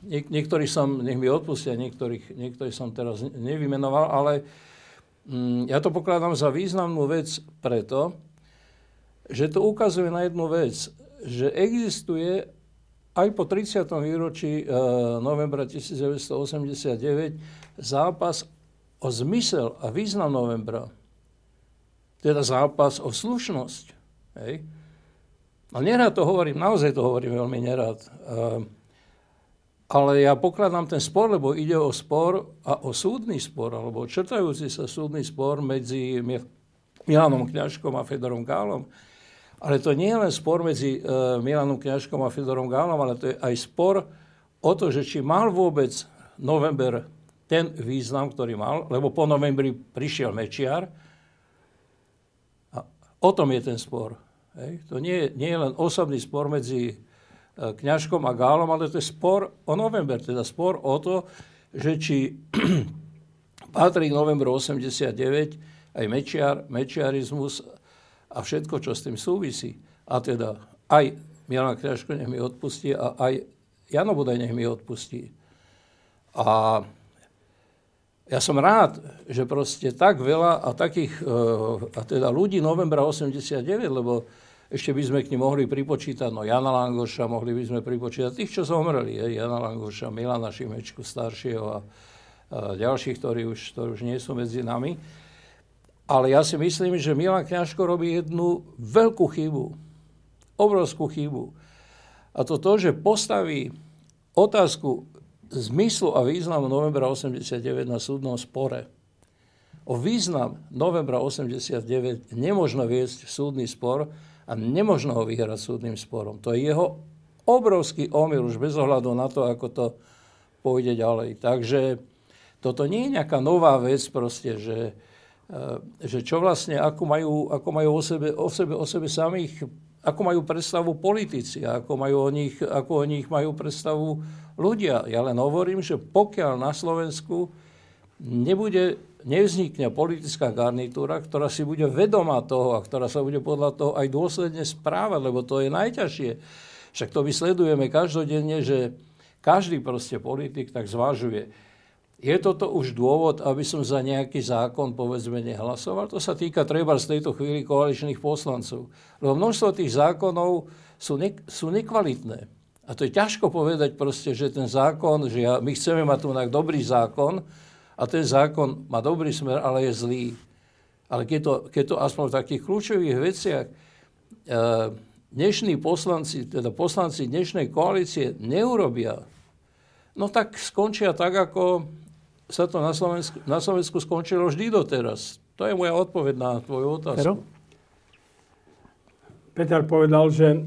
niek- niektorí som, nech mi odpustia, niektorých, niektorých som teraz nevymenoval, ale ja to pokladám za významnú vec preto, že to ukazuje na jednu vec, že existuje aj po 30. výročí e, novembra 1989 zápas o zmysel a význam novembra. Teda zápas o slušnosť. Hej? A nerád to hovorím, naozaj to hovorím veľmi nerád. E, ale ja pokladám ten spor, lebo ide o spor a o súdny spor, alebo črtajúci sa súdny spor medzi Milanom Kňažkom a Fedorom Gálom. Ale to nie je len spor medzi uh, Milanom Kňažkom a Fedorom Gálom, ale to je aj spor o to, že či mal vôbec november ten význam, ktorý mal, lebo po novembri prišiel Mečiar. A o tom je ten spor. Hej. To nie, nie je len osobný spor medzi E, kňažkom a Gálom, ale to je spor o november, teda spor o to, že či patrí k novembru 89 aj mečiar, mečiarizmus a všetko, čo s tým súvisí. A teda aj Milan Kňažko nech mi odpustí a aj Jano Budaj nech mi odpustí. A ja som rád, že proste tak veľa a takých, e, a teda ľudí novembra 89, lebo ešte by sme k nim mohli pripočítať, no Jana Langoša, mohli by sme pripočítať tých, čo zomreli, je, Jana Langoša, Milana Šimečku staršieho a, a ďalších, ktorí už, ktorí už nie sú medzi nami. Ale ja si myslím, že Milan Kňažko robí jednu veľkú chybu, obrovskú chybu. A to to, že postaví otázku zmyslu a významu novembra 89 na súdnom spore. O význam novembra 89 nemôžno viesť súdny spor, a nemožno ho vyhrať súdnym sporom. To je jeho obrovský omyl už bez ohľadu na to, ako to pôjde ďalej. Takže toto nie je nejaká nová vec proste, že, e, že čo vlastne, ako majú, ako majú o, sebe, o, sebe, o sebe samých, ako majú predstavu politici, ako, majú o nich, ako o nich majú predstavu ľudia. Ja len hovorím, že pokiaľ na Slovensku nebude nevznikne politická garnitúra, ktorá si bude vedomá toho a ktorá sa bude podľa toho aj dôsledne správať, lebo to je najťažšie. Však to my sledujeme každodenne, že každý proste politik tak zvažuje. Je toto už dôvod, aby som za nejaký zákon, povedzme, nehlasoval? To sa týka treba z tejto chvíli koaličných poslancov. Lebo množstvo tých zákonov sú, ne, sú nekvalitné. A to je ťažko povedať proste, že ten zákon, že ja, my chceme mať tu dobrý zákon, a ten zákon má dobrý smer, ale je zlý. Ale keď to, keď to aspoň v takých kľúčových veciach e, dnešní poslanci, teda poslanci dnešnej koalície neurobia, no tak skončia tak, ako sa to na Slovensku, na Slovensku skončilo vždy doteraz. To je moja odpoveď na tvoju otázku. Pero? Peter povedal, že,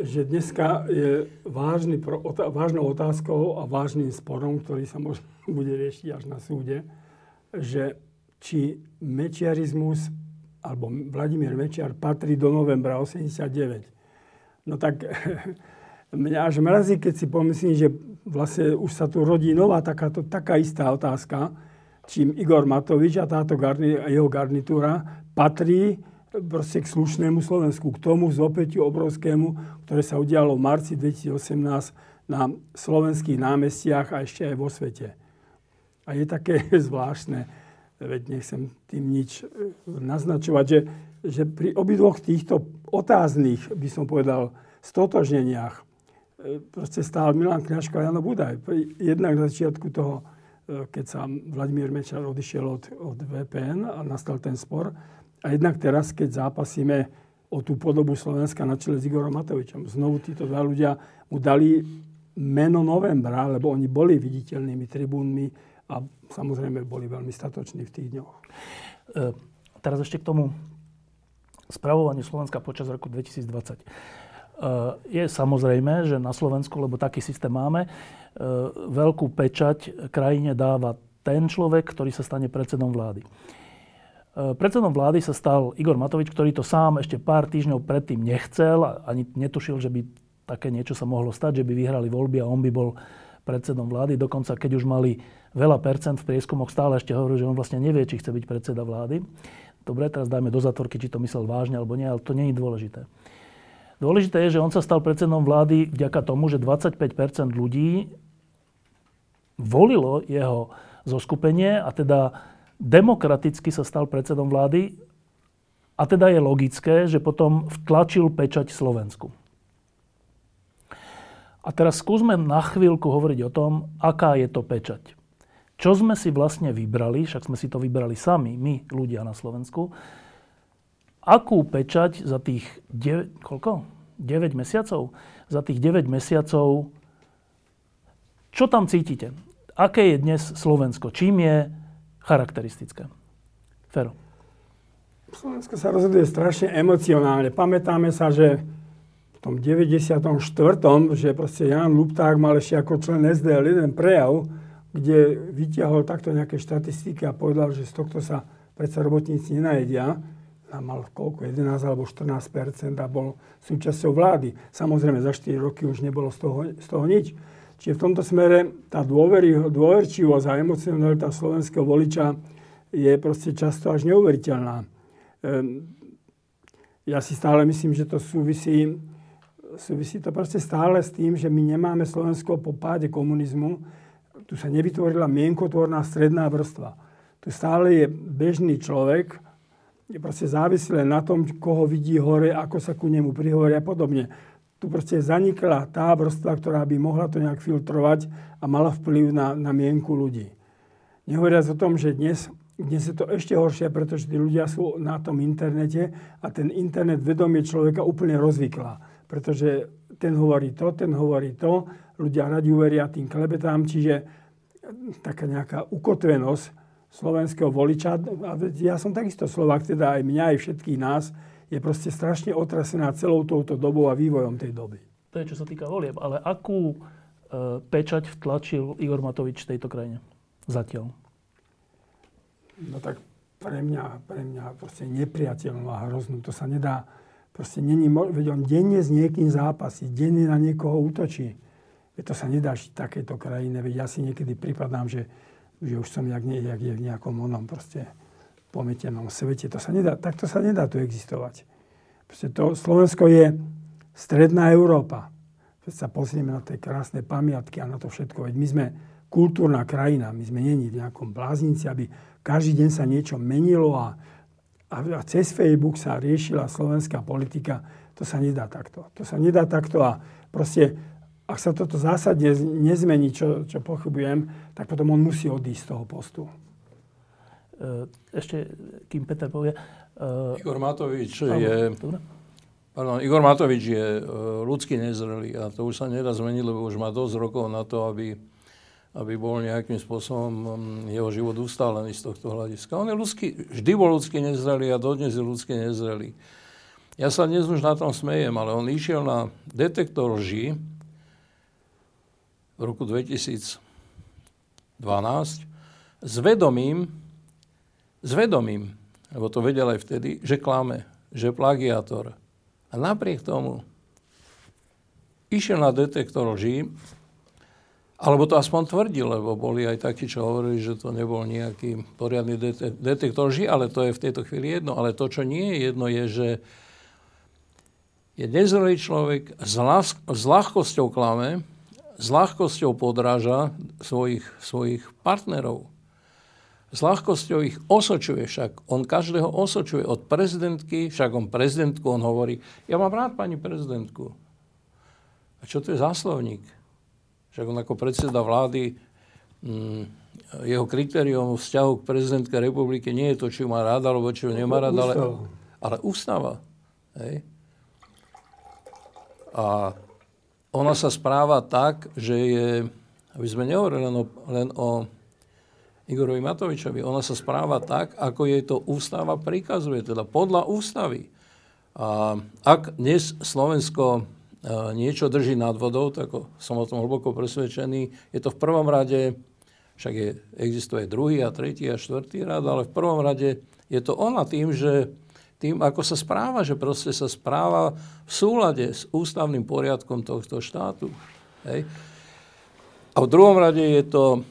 že dneska je vážny, vážnou otázkou a vážnym sporom, ktorý sa možno bude riešiť až na súde, že či mečiarizmus alebo Vladimír Mečiar patrí do novembra 89. No tak mňa až mrazí, keď si pomyslím, že vlastne už sa tu rodí nová takáto, taká istá otázka, čím Igor Matovič a táto garni, jeho garnitúra patrí proste k slušnému Slovensku, k tomu zopätiu obrovskému, ktoré sa udialo v marci 2018 na slovenských námestiach a ešte aj vo svete. A je také zvláštne, veď nechcem tým nič e, naznačovať, že, že pri obidvoch týchto otáznych, by som povedal, stotožneniach e, proste stál Milan Kňažko a Jano Budaj. Jednak na začiatku toho, e, keď sa Vladimír Mečar odišiel od, od VPN a nastal ten spor. A jednak teraz, keď zápasíme o tú podobu Slovenska na čele s Igorom Matovičom. Znovu títo dva ľudia mu dali meno novembra, lebo oni boli viditeľnými tribúnmi a samozrejme boli veľmi statoční v tých dňoch. E, teraz ešte k tomu spravovaniu Slovenska počas roku 2020. E, je samozrejme, že na Slovensku, lebo taký systém máme, e, veľkú pečať krajine dáva ten človek, ktorý sa stane predsedom vlády. E, predsedom vlády sa stal Igor Matovič, ktorý to sám ešte pár týždňov predtým nechcel ani netušil, že by také niečo sa mohlo stať, že by vyhrali voľby a on by bol predsedom vlády. Dokonca, keď už mali veľa percent v prieskumoch, stále ešte hovoril, že on vlastne nevie, či chce byť predseda vlády. Dobre, teraz dajme do zatvorky, či to myslel vážne alebo nie, ale to nie je dôležité. Dôležité je, že on sa stal predsedom vlády vďaka tomu, že 25% ľudí volilo jeho zoskupenie a teda demokraticky sa stal predsedom vlády a teda je logické, že potom vtlačil pečať Slovensku. A teraz skúsme na chvíľku hovoriť o tom, aká je to pečať. Čo sme si vlastne vybrali, však sme si to vybrali sami, my, ľudia na Slovensku, akú pečať za tých 9, koľko? 9 mesiacov? Za tých 9 mesiacov, čo tam cítite? Aké je dnes Slovensko? Čím je charakteristické? Fero. Slovensko sa rozhoduje strašne emocionálne. Pamätáme sa, že tom 94., že proste Jan Lupták mal ešte ako člen SDL jeden prejav, kde vyťahol takto nejaké štatistiky a povedal, že z tohto sa predsa robotníci nenajedia. A mal koľko? 11 alebo 14% a bol súčasťou vlády. Samozrejme, za 4 roky už nebolo z toho, z toho nič. Čiže v tomto smere tá dôvery, dôverčivosť a emocionalita slovenského voliča je proste často až neuveriteľná. Ehm, ja si stále myslím, že to súvisí súvisí to proste stále s tým, že my nemáme Slovensko po páde komunizmu. Tu sa nevytvorila mienkotvorná stredná vrstva. Tu stále je bežný človek, je proste závislé na tom, koho vidí hore, ako sa ku nemu prihovorí a podobne. Tu proste zanikla tá vrstva, ktorá by mohla to nejak filtrovať a mala vplyv na, na mienku ľudí. Nehovoriac o tom, že dnes, dnes je to ešte horšie, pretože tí ľudia sú na tom internete a ten internet vedomie človeka úplne rozvyklá pretože ten hovorí to, ten hovorí to, ľudia radi uveria tým klebetám, čiže taká nejaká ukotvenosť slovenského voliča, a ja som takisto Slovak, teda aj mňa, aj všetkých nás, je proste strašne otrasená celou touto dobou a vývojom tej doby. To je, čo sa týka volieb. Ale akú e, pečať vtlačil Igor Matovič v tejto krajine zatiaľ? No tak pre mňa, pre mňa proste nepriateľnú a hroznú. To sa nedá, Proste není, veď on denne s niekým zápasí, denne na niekoho útočí. Veď to sa nedá v takejto krajine, veď ja si niekedy pripadám, že, že už som jak, jak, jak v nejakom onom proste pometenom svete. To sa nedá, takto sa nedá tu existovať. Proste to, Slovensko je stredná Európa. Keď sa pozrieme na tie krásne pamiatky a na to všetko. Veď my sme kultúrna krajina, my sme není v nejakom bláznici, aby každý deň sa niečo menilo a a cez Facebook sa riešila slovenská politika, to sa nedá takto. To sa nedá takto a proste, ak sa toto zásadne nezmení, čo, čo pochybujem, tak potom on musí odísť z toho postu. E, ešte, kým Peter povie... Uh, Igor Matovič je... Pardon, Igor Matovič je uh, ľudský nezrelý a to už sa nedá zmeniť, lebo už má dosť rokov na to, aby aby bol nejakým spôsobom jeho život ustálený z tohto hľadiska. On je ľudský, vždy bol ľudský nezrelý a dodnes je ľudský nezrelý. Ja sa dnes už na tom smejem, ale on išiel na detektor lži v roku 2012 s vedomím, s vedomím, lebo to vedel aj vtedy, že klame, že plagiátor. A napriek tomu išiel na detektor lži alebo to aspoň tvrdil, lebo boli aj takí, čo hovorili, že to nebol nejaký poriadny detektor lži, ale to je v tejto chvíli jedno. Ale to, čo nie je jedno, je, že je nezrelý človek s, ľah- s ľahkosťou klame, s ľahkosťou podráža svojich, svojich partnerov. S ľahkosťou ich osočuje však. On každého osočuje od prezidentky, však on prezidentku, on hovorí, ja mám rád pani prezidentku. A čo to je záslovník? Však on ako predseda vlády, mm, jeho kritérium vzťahu k prezidentke republiky nie je to, či ju má rád, alebo či ju nemá rád, ale, ale ústava. Hej? A ona sa správa tak, že je, aby sme nehovorili len o, len o Igorovi Matovičovi. Ona sa správa tak, ako jej to ústava prikazuje, teda podľa ústavy. A ak dnes Slovensko e, niečo drží nad vodou, tak som o tom hlboko presvedčený, je to v prvom rade, však je, existuje druhý a tretí a štvrtý rad, ale v prvom rade je to ona tým, že tým, ako sa správa, že proste sa správa v súlade s ústavným poriadkom tohto štátu. Hej. A v druhom rade je to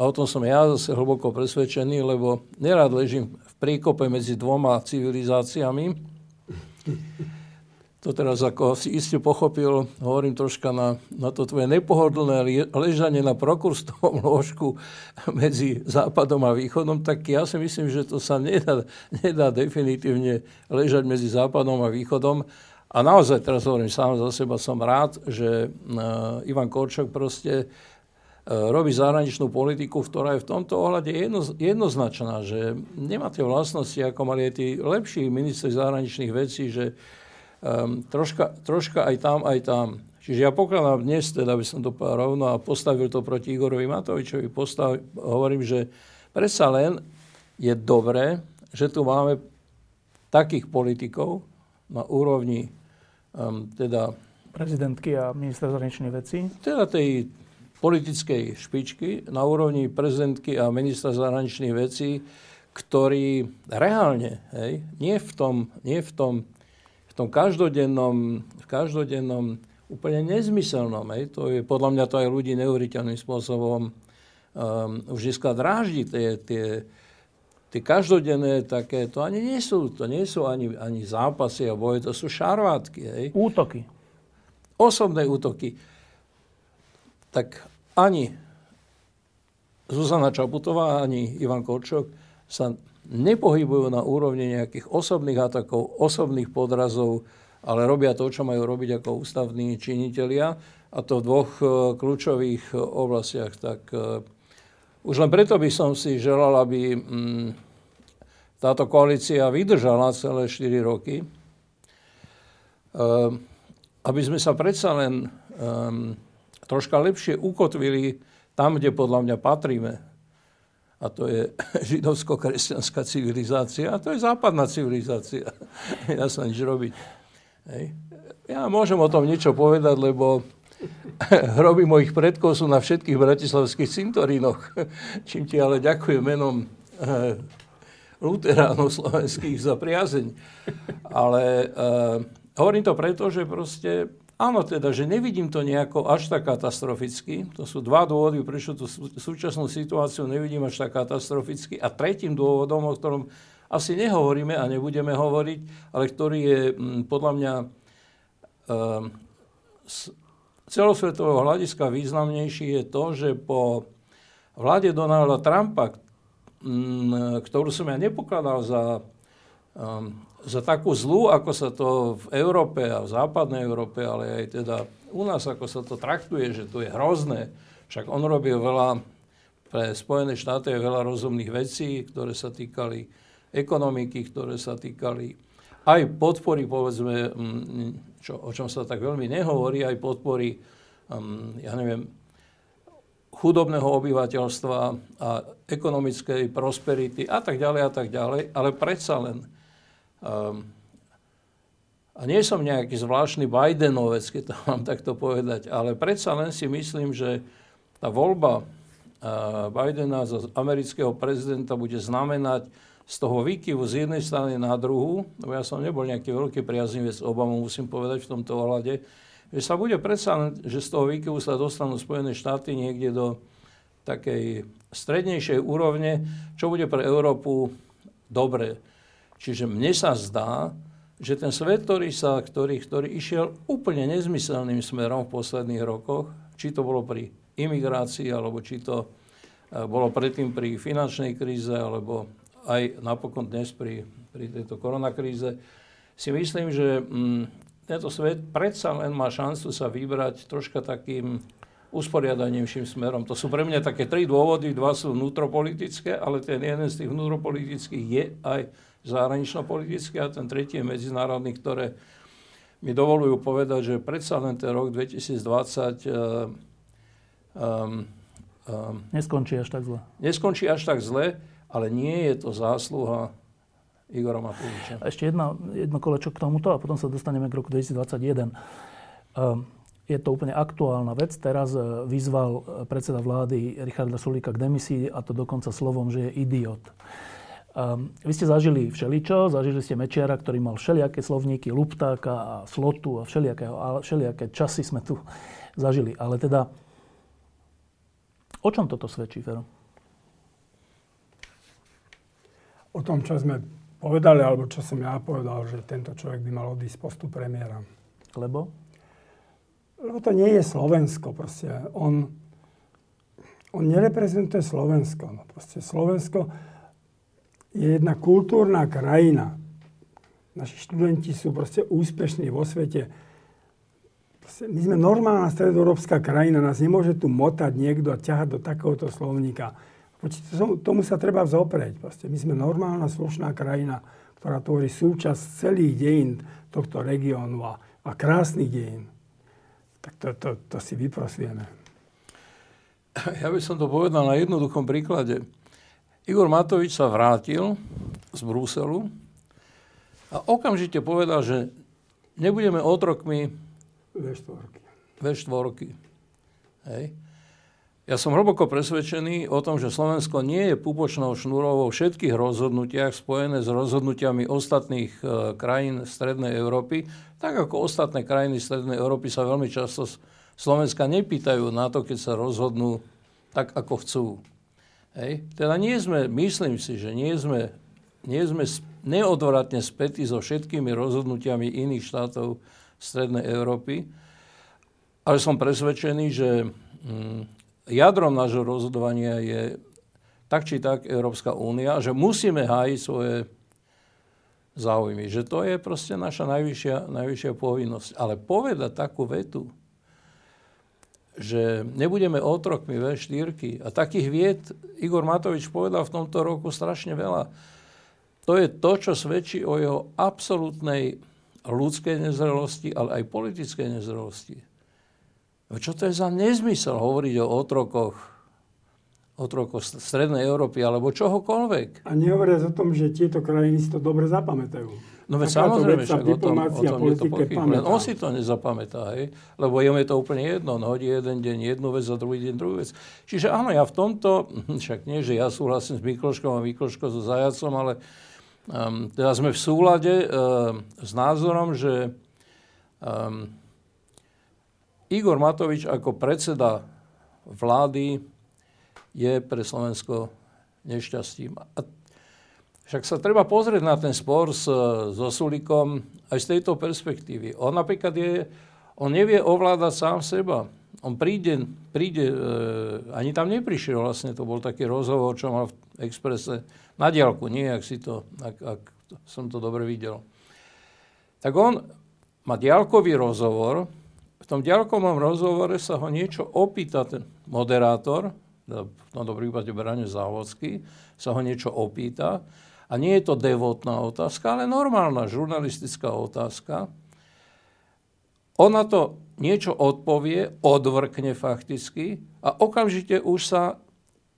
a o tom som ja zase hlboko presvedčený, lebo nerád ležím v príkope medzi dvoma civilizáciami. To teraz, ako si iste pochopil, hovorím troška na, na to tvoje nepohodlné ležanie na prokurstovom lôžku medzi západom a východom, tak ja si myslím, že to sa nedá, nedá definitívne ležať medzi západom a východom. A naozaj, teraz hovorím sám za seba, som rád, že uh, Ivan Korčok proste E, robí zahraničnú politiku, ktorá je v tomto ohľade jedno, jednoznačná, že nemá tie vlastnosti, ako mali aj tí lepší ministri zahraničných vecí, že um, troška, troška aj tam, aj tam. Čiže ja pokladám dnes, teda by som to povedal rovno a postavil to proti Igorovi Matovičovi, postav, hovorím, že predsa len je dobré, že tu máme takých politikov na úrovni um, teda prezidentky a ministra zahraničných vecí? Teda tej politickej špičky na úrovni prezidentky a ministra zahraničných vecí, ktorí reálne, hej, nie v tom, nie v tom, v tom každodennom, v každodennom úplne nezmyselnom, hej, to je podľa mňa to aj ľudí neuveriteľným spôsobom um, už dneska dráždi tie, tie, tie každodenné také, to ani nie sú, to nie sú ani, ani zápasy a boje, to sú šarvátky. Hej. Útoky. Osobné útoky. Tak ani Zuzana Čaputová, ani Ivan Korčok sa nepohybujú na úrovni nejakých osobných atakov, osobných podrazov, ale robia to, čo majú robiť ako ústavní činitelia a to v dvoch e, kľúčových e, oblastiach. Tak e, už len preto by som si želal, aby mm, táto koalícia vydržala celé 4 roky, aby sme sa predsa len troška lepšie ukotvili tam, kde podľa mňa patríme. A to je židovsko-kresťanská civilizácia a to je západná civilizácia. Ja sa nič robiť. Hej. Ja môžem o tom niečo povedať, lebo hroby mojich predkov sú na všetkých bratislavských cintorínoch. Čím ti ale ďakujem menom eh, luteránov slovenských za priazeň. Ale uh, hovorím to preto, že proste Áno, teda, že nevidím to nejako až tak katastroficky. To sú dva dôvody, prečo tú súčasnú situáciu nevidím až tak katastroficky. A tretím dôvodom, o ktorom asi nehovoríme a nebudeme hovoriť, ale ktorý je mm, podľa mňa e, z celosvetového hľadiska významnejší, je to, že po vláde Donalda Trumpa, m, ktorú som ja nepokladal za um, za takú zlú, ako sa to v Európe a v západnej Európe, ale aj teda u nás, ako sa to traktuje, že to je hrozné. Však on robil veľa, pre Spojené štáty veľa rozumných vecí, ktoré sa týkali ekonomiky, ktoré sa týkali aj podpory, povedzme, mm, čo, o čom sa tak veľmi nehovorí, aj podpory, um, ja neviem, chudobného obyvateľstva a ekonomickej prosperity a tak ďalej a tak ďalej, ale predsa len a nie som nejaký zvláštny Bidenovec, keď to mám takto povedať, ale predsa len si myslím, že tá voľba uh, Bidena za amerického prezidenta bude znamenať z toho výkyvu z jednej strany na druhú, lebo ja som nebol nejaký veľký priaznivec Obama, musím povedať v tomto ohľade, že sa bude predsa že z toho výkyvu sa dostanú Spojené štáty niekde do takej strednejšej úrovne, čo bude pre Európu dobre. Čiže mne sa zdá, že ten svet, ktorý, sa, ktorý, ktorý išiel úplne nezmyselným smerom v posledných rokoch, či to bolo pri imigrácii, alebo či to bolo predtým pri finančnej kríze, alebo aj napokon dnes pri, pri tejto koronakríze, si myslím, že mm, tento svet predsa len má šancu sa vybrať troška takým usporiadanejším smerom. To sú pre mňa také tri dôvody, dva sú vnútropolitické, ale ten jeden z tých vnútropolitických je aj zahranično-politický a ten tretí je medzinárodný, ktoré mi dovolujú povedať, že predsa len ten rok 2020 uh, um, Um, neskončí až tak zle. Neskončí až tak zle, ale nie je to zásluha Igora Matoviča. A ešte jedna, jedno kolečo k tomuto a potom sa dostaneme k roku 2021. Um, je to úplne aktuálna vec. Teraz e, vyzval e, predseda vlády Richarda Sulíka k demisii a to dokonca slovom, že je idiot. Um, vy ste zažili všeličo, zažili ste Mečiara, ktorý mal všelijaké slovníky, Luptáka a Slotu a všelijaké, všelijaké časy sme tu zažili. Ale teda O čom toto svedčí, Fero? O tom, čo sme povedali, alebo čo som ja povedal, že tento človek by mal odísť z postu premiéra. Lebo? Lebo to nie je Slovensko. Proste. On, on nereprezentuje Slovensko. No, proste Slovensko je jedna kultúrna krajina. Naši študenti sú proste úspešní vo svete my sme normálna stredoeurópska krajina, nás nemôže tu motať niekto a ťahať do takéhoto slovníka. Tomu sa treba vzoprieť. Proste. My sme normálna, slušná krajina, ktorá tvorí súčasť celých dejín tohto regiónu a, a krásnych dejín. Tak to, to, to si vyprosujeme. Ja by som to povedal na jednoduchom príklade. Igor Matovič sa vrátil z Bruselu a okamžite povedal, že nebudeme otrokmi V4. V4. Hej. Ja som hlboko presvedčený o tom, že Slovensko nie je pupočnou šnúrou vo všetkých rozhodnutiach spojené s rozhodnutiami ostatných e, krajín Strednej Európy, tak ako ostatné krajiny Strednej Európy sa veľmi často Slovenska nepýtajú na to, keď sa rozhodnú tak, ako chcú. Hej. Teda nie sme, myslím si, že nie sme, nie sme neodvratne spätí so všetkými rozhodnutiami iných štátov Strednej Európy. Ale som presvedčený, že mm, jadrom nášho rozhodovania je tak či tak Európska únia, že musíme hájiť svoje záujmy. Že to je proste naša najvyššia, najvyššia povinnosť. Ale povedať takú vetu, že nebudeme otrokmi V4 a takých vied Igor Matovič povedal v tomto roku strašne veľa. To je to, čo svedčí o jeho absolútnej ľudskej nezrelosti, ale aj politickej nezrelosti. No čo to je za nezmysel hovoriť o otrokoch, otrokoch Strednej Európy alebo čohokoľvek? A nehovoriac o tom, že tieto krajiny si to dobre zapamätajú. No veď samozrejme, však o tom, o tom je to pochybné. On si to nezapamätá, hej? lebo jemu je to úplne jedno. On hodí jeden deň jednu vec a druhý deň druhú vec. Čiže áno, ja v tomto, však nie, že ja súhlasím s Mikloškom a Mikloško so Zajacom, ale Um, teda sme v súlade uh, s názorom, že um, Igor Matovič ako predseda vlády je pre Slovensko nešťastím. A však sa treba pozrieť na ten spor s, so Sulikom aj z tejto perspektívy. On napríklad je, on nevie ovládať sám seba. On príde, príde e, ani tam neprišiel vlastne, to bol taký rozhovor, čo mal v Exprese na diálku, nie ak, si to, ak, ak som to dobre videl. Tak on má diálkový rozhovor. V tom diálkovom rozhovore sa ho niečo opýta ten moderátor, v tomto prípade Brane Závodský, sa ho niečo opýta. A nie je to devotná otázka, ale normálna žurnalistická otázka. On na to niečo odpovie, odvrkne fakticky a okamžite už sa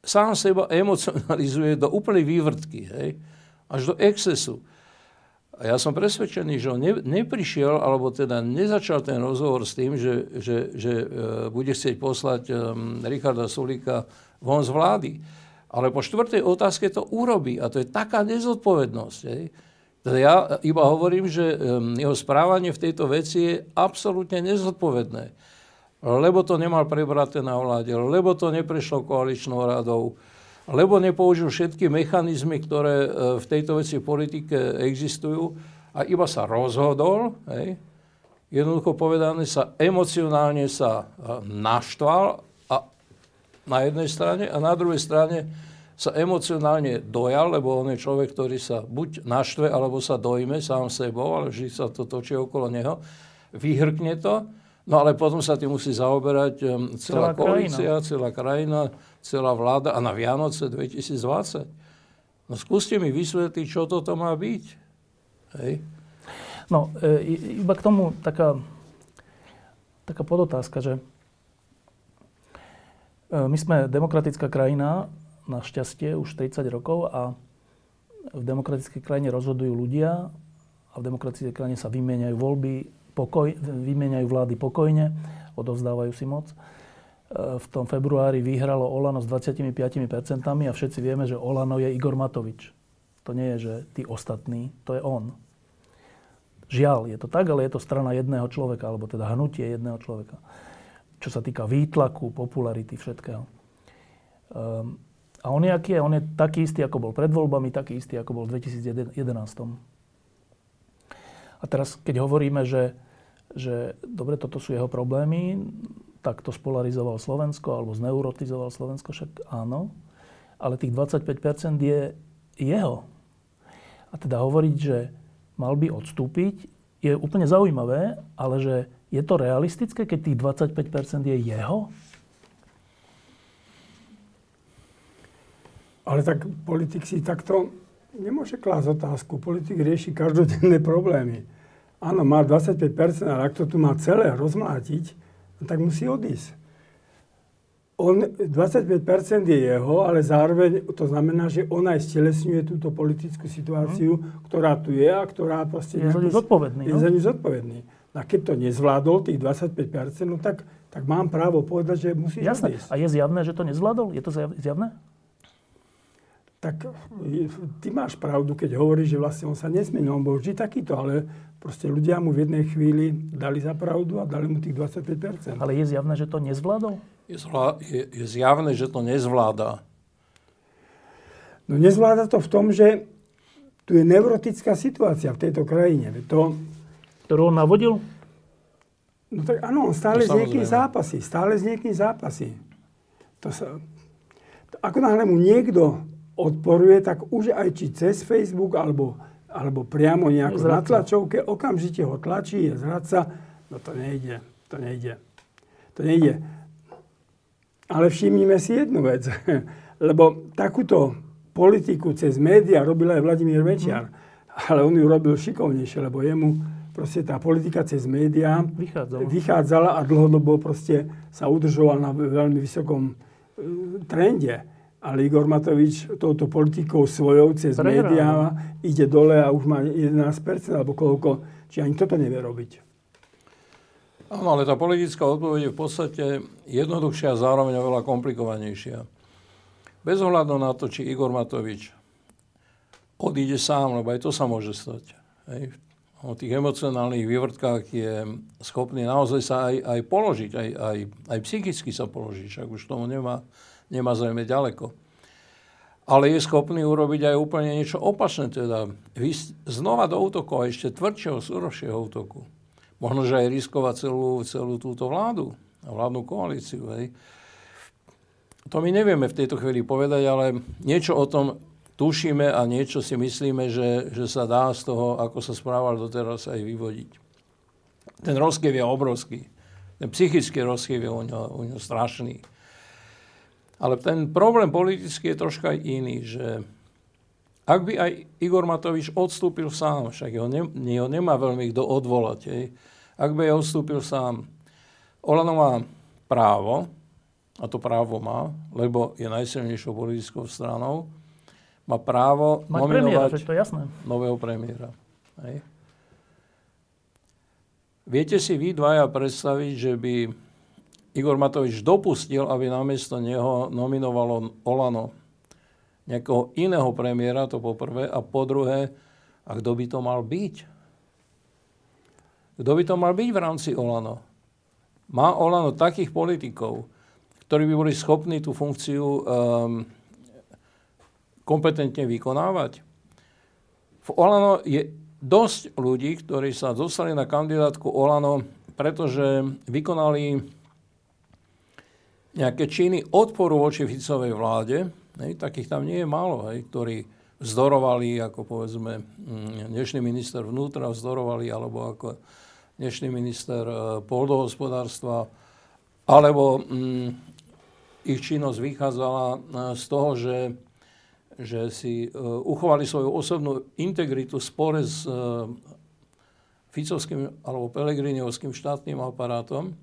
sám seba emocionalizuje do úplnej vývrtky, hej? až do excesu. A ja som presvedčený, že on ne, neprišiel, alebo teda nezačal ten rozhovor s tým, že, že, že e, bude chcieť poslať e, Richarda Sulíka von z vlády. Ale po štvrtej otázke to urobí. A to je taká nezodpovednosť. Hej? Teda ja iba hovorím, že jeho správanie v tejto veci je absolútne nezodpovedné lebo to nemal prebraté na vláde, lebo to neprešlo koaličnou radou, lebo nepoužil všetky mechanizmy, ktoré e, v tejto veci v politike existujú a iba sa rozhodol, hej, jednoducho povedané sa emocionálne sa e, naštval na jednej strane a na druhej strane sa emocionálne dojal, lebo on je človek, ktorý sa buď naštve, alebo sa dojme sám sebou, ale vždy sa to točí okolo neho, vyhrkne to, no ale potom sa tým musí zaoberať um, celá, celá koalícia, krajina. celá krajina, celá vláda a na Vianoce 2020. No skúste mi vysvetliť, čo toto má byť. Hej. No, e, iba k tomu taká, taká podotázka, že my sme demokratická krajina, našťastie už 30 rokov a v demokratickej krajine rozhodujú ľudia a v demokratickej krajine sa vymieňajú voľby, pokoj, vymieňajú vlády pokojne, odovzdávajú si moc. E, v tom februári vyhralo Olano s 25% a všetci vieme, že Olano je Igor Matovič. To nie je, že tí ostatní, to je on. Žiaľ, je to tak, ale je to strana jedného človeka, alebo teda hnutie jedného človeka. Čo sa týka výtlaku, popularity, všetkého. Um, a on je aký? On je taký istý, ako bol pred voľbami, taký istý, ako bol v 2011. A teraz, keď hovoríme, že, že dobre, toto sú jeho problémy, tak to spolarizoval Slovensko, alebo zneurotizoval Slovensko, však áno, ale tých 25% je jeho. A teda hovoriť, že mal by odstúpiť, je úplne zaujímavé, ale že je to realistické, keď tých 25% je jeho? Ale tak politik si takto nemôže klásť otázku. Politik rieši každodenné problémy. Áno, má 25%, ale ak to tu má celé rozmlátiť, tak musí odísť. On, 25% je jeho, ale zároveň to znamená, že on aj stelesňuje túto politickú situáciu, hmm. ktorá tu je a ktorá proste... Je za ňu zodpovedný. Je no? za ňu zodpovedný. A keď to nezvládol, tých 25%, no tak, tak mám právo povedať, že musí Jasné. odísť. A je zjavné, že to nezvládol? Je to zjavné? tak ty máš pravdu, keď hovoríš, že vlastne on sa nesmenil, on bol vždy takýto, ale proste ľudia mu v jednej chvíli dali za pravdu a dali mu tých 25%. Ale je zjavné, že to nezvládol? Je, zla, je, je zjavné, že to nezvláda. No nezvláda to v tom, že tu je neurotická situácia v tejto krajine. To, Ktorú on navodil? No tak áno, on stále no, s niekým zápasí. Stále s niekým zápasí. To sa, ako náhle mu niekto odporuje, tak už aj či cez Facebook alebo, alebo priamo nejako na tlačovke, okamžite ho tlačí, je zradca. No to nejde, to nejde. To nejde. Ale všimnime si jednu vec, lebo takúto politiku cez médiá robil aj Vladimír Mečiar, hmm. ale on ju robil šikovnejšie, lebo jemu proste tá politika cez médiá vychádzala. vychádzala a dlhodobo proste sa udržoval na veľmi vysokom e, trende ale Igor Matovič touto politikou svojou cez Prehral. médiá ide dole a už má 11% alebo koľko, či ani toto nevie robiť. Áno, ale tá politická odpoveď je v podstate jednoduchšia a zároveň oveľa komplikovanejšia. Bez ohľadu na to, či Igor Matovič odíde sám, lebo aj to sa môže stať. Hej. O tých emocionálnych vývrtkách je schopný naozaj sa aj, aj položiť, aj, aj, aj psychicky sa položiť, však už tomu nemá nemá zrejme ďaleko. Ale je schopný urobiť aj úplne niečo opačné, teda znova do útoku a ešte tvrdšieho, súrovšieho útoku. Možno, že aj riskovať celú, celú túto vládu a vládnu koalíciu. Hej. To my nevieme v tejto chvíli povedať, ale niečo o tom tušíme a niečo si myslíme, že, že sa dá z toho, ako sa správal doteraz, aj vyvodiť. Ten rozkiev je obrovský. Ten psychický rozkiev je u ňo, u ňo strašný. Ale ten problém politický je troška iný, že ak by aj Igor Matovič odstúpil sám, však ho, ne, ho nemá veľmi kto odvolať, hej, ak by odstúpil sám, Olano má právo, a to právo má, lebo je najsilnejšou politickou stranou, má právo Mať nominovať premiéra, to je jasné. nového premiéra. Hej. Viete si vy dvaja predstaviť, že by Igor Matovič dopustil, aby namiesto neho nominovalo Olano nejakého iného premiéra, to po prvé, a po druhé, a kto by to mal byť? Kto by to mal byť v rámci Olano? Má Olano takých politikov, ktorí by boli schopní tú funkciu um, kompetentne vykonávať? V Olano je dosť ľudí, ktorí sa dostali na kandidátku Olano, pretože vykonali nejaké činy odporu voči Ficovej vláde, hej, takých tam nie je málo, hej, ktorí vzdorovali, ako povedzme mm, dnešný minister vnútra vzdorovali, alebo ako dnešný minister e, pôdohospodárstva, alebo mm, ich činnosť vychádzala e, z toho, že, že si e, uchovali svoju osobnú integritu spore s Ficovským alebo Pelegriniovským štátnym aparátom.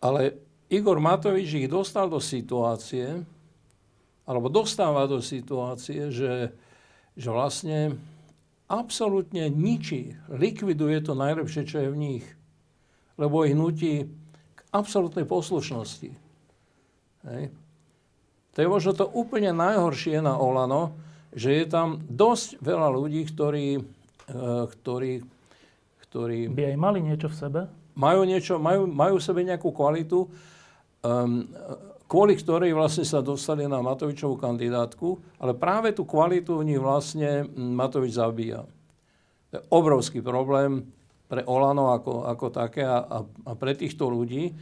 Ale Igor Matovič ich dostal do situácie, alebo dostáva do situácie, že, že vlastne absolútne ničí, likviduje to najlepšie, čo je v nich. Lebo ich nutí k absolútnej poslušnosti. Hej. To je možno to úplne najhoršie na Olano, že je tam dosť veľa ľudí, ktorí, e, ktorí, ktorí... By aj mali niečo v sebe? Majú, niečo, majú, majú v sebe nejakú kvalitu, um, kvôli ktorej vlastne sa dostali na Matovičovú kandidátku, ale práve tú kvalitu v nich vlastne Matovič zabíja. To je obrovský problém pre Olano ako, ako také a, a, a pre týchto ľudí,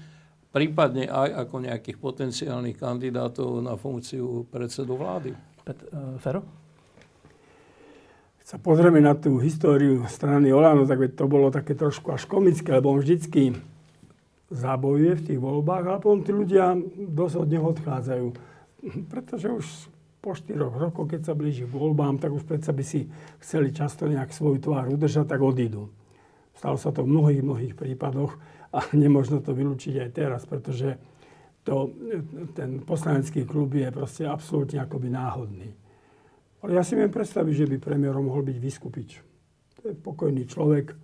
prípadne aj ako nejakých potenciálnych kandidátov na funkciu predsedu vlády. Pet, uh, Fero? Keď sa pozrieme na tú históriu strany Olano, tak to bolo také trošku až komické, lebo on vždycky zabojuje v tých voľbách, ale potom tí ľudia dosť od neho odchádzajú. Pretože už po štyroch rokoch, keď sa blíži k voľbám, tak už predsa by si chceli často nejak svoju tvár udržať, tak odídu. Stalo sa to v mnohých, mnohých prípadoch a nemožno to vylúčiť aj teraz, pretože to, ten poslanecký klub je proste absolútne akoby náhodný. Ale ja si viem predstaviť, že by premiérom mohol byť Vyskupič. To je pokojný človek,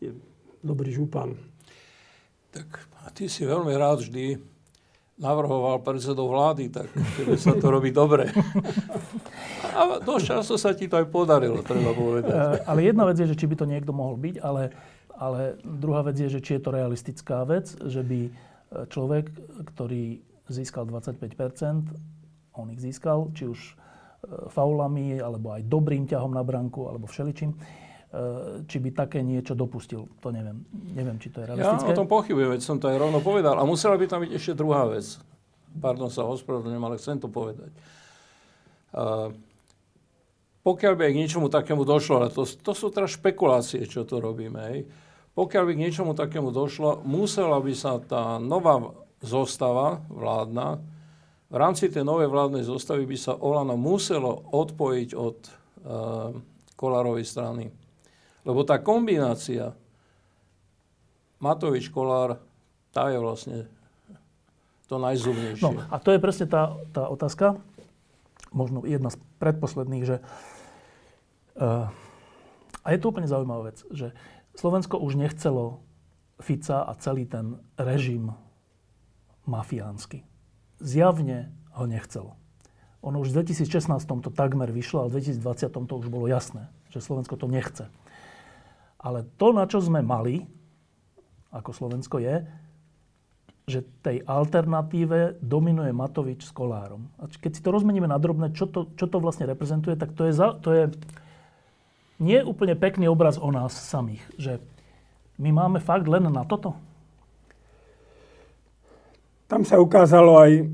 je dobrý župan, tak a ty si veľmi rád vždy navrhoval predsedov vlády, tak keď sa to robí dobre. A dosť často sa ti to aj podarilo, treba povedať. E, ale jedna vec je, že či by to niekto mohol byť, ale, ale druhá vec je, že či je to realistická vec, že by e, človek, ktorý získal 25%, on ich získal, či už e, faulami, alebo aj dobrým ťahom na branku, alebo všeličím, Eh, či by také niečo dopustil. To neviem. Neviem, či to je realistické. Ja o tom pochybujem, veď som to aj rovno povedal. A musela by tam byť ešte druhá vec. Pardon, sa ospravedlňujem, ale chcem to povedať. Uh, pokiaľ by aj k niečomu takému došlo, ale to, to sú teraz špekulácie, čo to robíme, hej. Pokiaľ by k niečomu takému došlo, musela by sa tá nová zostava vládna, v rámci tej novej vládnej zostavy by sa Olano muselo odpojiť od uh, Kolárovej strany. Lebo tá kombinácia Matovič Kolár, tá je vlastne to najzubnejšie. No, a to je presne tá, tá otázka, možno jedna z predposledných, že uh, a je to úplne zaujímavá vec, že Slovensko už nechcelo Fica a celý ten režim mafiánsky. Zjavne ho nechcelo. Ono už v 2016 to takmer vyšlo, ale v 2020 to už bolo jasné, že Slovensko to nechce. Ale to, na čo sme mali, ako Slovensko je, že tej alternatíve dominuje Matovič s Kolárom. A keď si to rozmeníme na drobné, čo to, čo to vlastne reprezentuje, tak to je, za, to je nie úplne pekný obraz o nás samých. Že my máme fakt len na toto. Tam sa ukázalo aj,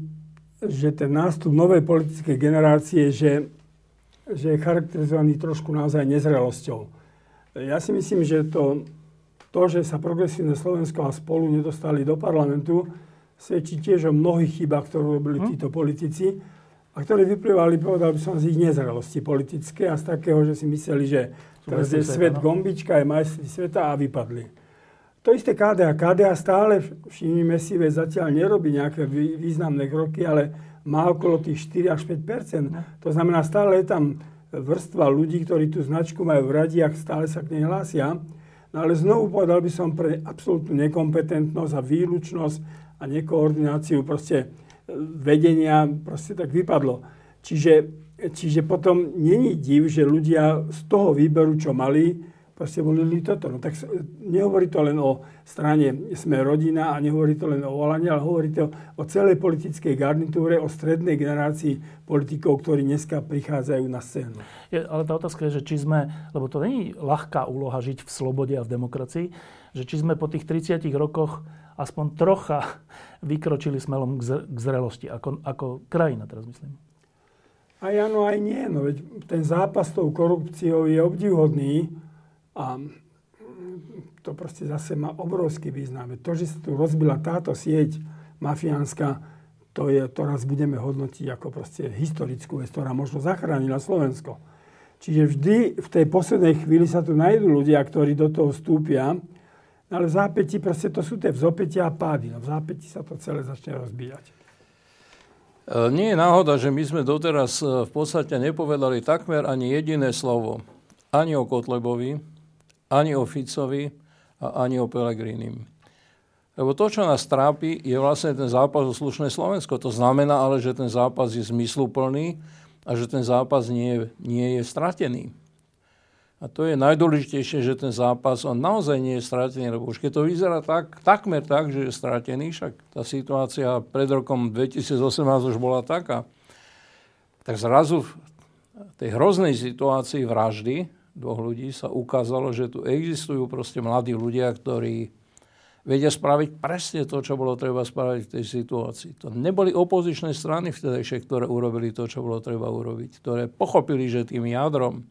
že ten nástup novej politickej generácie, že, že je charakterizovaný trošku naozaj nezrelosťou. Ja si myslím, že to, to, že sa progresívne Slovensko a spolu nedostali do parlamentu, svedčí tiež o mnohých chybách, ktoré robili hm. títo politici a ktoré vyplývali, povedal by som, z ich nezrelosti politické a z takého, že si mysleli, že teraz je svet no. gombička, je majstri sveta a vypadli. To isté KDA. KDA stále, všimnime si, veď zatiaľ nerobí nejaké významné kroky, ale má okolo tých 4 až 5 no. To znamená, stále je tam vrstva ľudí, ktorí tú značku majú v radiach, stále sa k nej hlásia. No ale znovu povedal by som pre absolútnu nekompetentnosť a výlučnosť a nekoordináciu proste vedenia proste tak vypadlo. Čiže, čiže potom není div, že ľudia z toho výberu, čo mali, proste volili toto. No tak nehovorí to len o strane Sme rodina a nehovorí to len o Olane, ale hovorí to o celej politickej garnitúre, o strednej generácii politikov, ktorí dneska prichádzajú na scénu. Je, ale tá otázka je, že či sme, lebo to není ľahká úloha žiť v slobode a v demokracii, že či sme po tých 30 rokoch aspoň trocha vykročili smelom k zrelosti, ako, ako krajina teraz myslím. Aj áno, aj nie. No veď ten zápas s tou korupciou je obdivhodný a to proste zase má obrovský význam. To, že sa tu rozbila táto sieť mafiánska, to, je, to raz budeme hodnotiť ako proste historickú vec, ktorá možno zachránila Slovensko. Čiže vždy v tej poslednej chvíli sa tu nájdú ľudia, ktorí do toho vstúpia, ale v zápäti proste to sú tie vzopätia a pády. No v zápäti sa to celé začne rozbíjať. E, nie je náhoda, že my sme doteraz e, v podstate nepovedali takmer ani jediné slovo. Ani o Kotlebovi, ani o Ficovi a ani o Pelegrinim. Lebo to, čo nás trápi, je vlastne ten zápas o slušné Slovensko. To znamená ale, že ten zápas je zmysluplný a že ten zápas nie, nie je stratený. A to je najdôležitejšie, že ten zápas, on naozaj nie je stratený, lebo už keď to vyzerá tak, takmer tak, že je stratený, však tá situácia pred rokom 2018 už bola taká, tak zrazu v tej hroznej situácii vraždy dvoch ľudí sa ukázalo, že tu existujú proste mladí ľudia, ktorí vedia spraviť presne to, čo bolo treba spraviť v tej situácii. To neboli opozičné strany vtedajšie, ktoré urobili to, čo bolo treba urobiť. Ktoré pochopili, že tým jadrom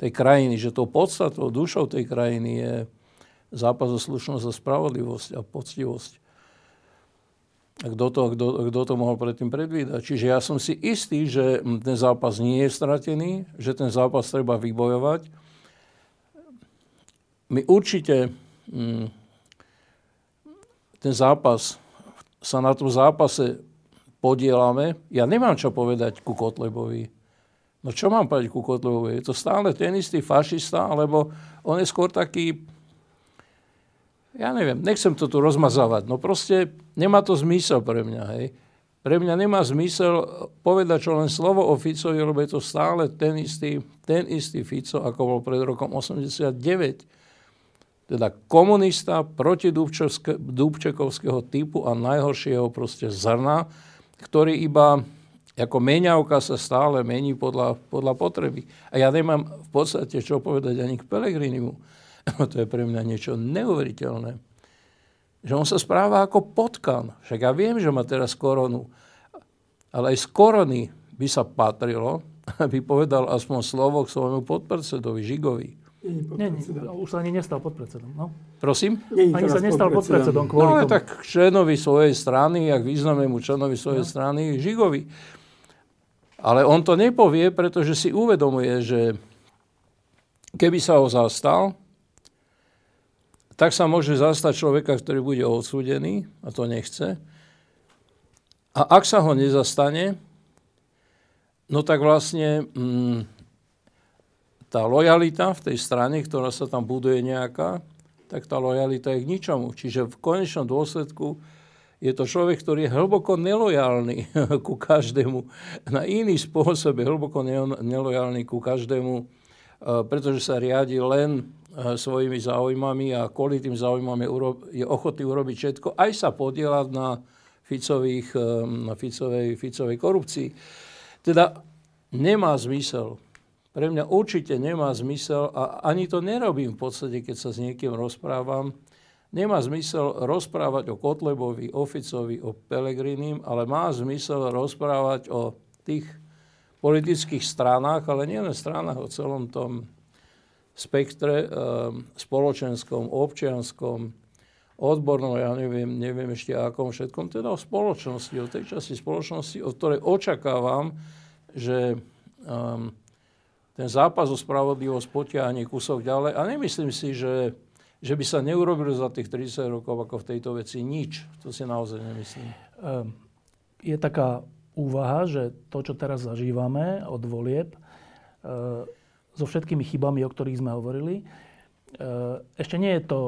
tej krajiny, že tou podstatou, dušou tej krajiny je zápas o slušnosť a spravodlivosť a poctivosť. A kto to, kto, kto to mohol predtým predvídať? Čiže ja som si istý, že ten zápas nie je stratený, že ten zápas treba vybojovať. My určite mm, ten zápas, sa na tom zápase podielame. Ja nemám čo povedať ku Kotlebovi. No čo mám povedať ku Kotlebovi? Je to stále ten istý fašista, alebo on je skôr taký, ja neviem, nechcem to tu rozmazávať, no proste nemá to zmysel pre mňa, hej. Pre mňa nemá zmysel povedať čo len slovo o Ficovi, lebo je to stále ten istý, ten istý Fico, ako bol pred rokom 89 teda komunista proti Dubčekovského typu a najhoršieho proste zrna, ktorý iba ako meňavka sa stále mení podľa, podľa potreby. A ja nemám v podstate čo povedať ani k Pelegrinimu. to je pre mňa niečo neuveriteľné. Že on sa správa ako potkan. Však ja viem, že má teraz koronu. Ale aj z korony by sa patrilo, aby povedal aspoň slovo k svojmu podpredsedovi Žigovi. Nie, nie, už sa ani nestal podpredsedom. No. Prosím? Nie, ani sa nestal podpredsedom kvôli no, tomu. tak členovi svojej strany, ak významnému členovi svojej no. strany, Žigovi. Ale on to nepovie, pretože si uvedomuje, že keby sa ho zastal, tak sa môže zastať človeka, ktorý bude odsúdený, a to nechce. A ak sa ho nezastane, no tak vlastne mm, tá lojalita v tej strane, ktorá sa tam buduje nejaká, tak tá lojalita je k ničomu. Čiže v konečnom dôsledku je to človek, ktorý je hlboko nelojálny ku každému. Na iný spôsob je hlboko nelojálny ku každému, e, pretože sa riadi len e, svojimi záujmami a kvôli tým záujmom je ochotný urobiť všetko, aj sa podielať na, Ficových, e, na Ficovej, Ficovej korupcii. Teda nemá zmysel pre mňa určite nemá zmysel, a ani to nerobím v podstate, keď sa s niekým rozprávam, nemá zmysel rozprávať o Kotlebovi, o o Pelegrinim, ale má zmysel rozprávať o tých politických stranách, ale nielen stranách, o celom tom spektre e, spoločenskom, občianskom, odbornom, ja neviem, neviem ešte akom všetkom, teda o spoločnosti, o tej časti spoločnosti, o ktorej očakávam, že um, ten zápas o spravodlivosť potiahne kúsok ďalej. A nemyslím si, že, že by sa neurobilo za tých 30 rokov ako v tejto veci nič. To si naozaj nemyslím. Ehm, je taká úvaha, že to, čo teraz zažívame od volieb, ehm, so všetkými chybami, o ktorých sme hovorili, ehm, ešte nie je to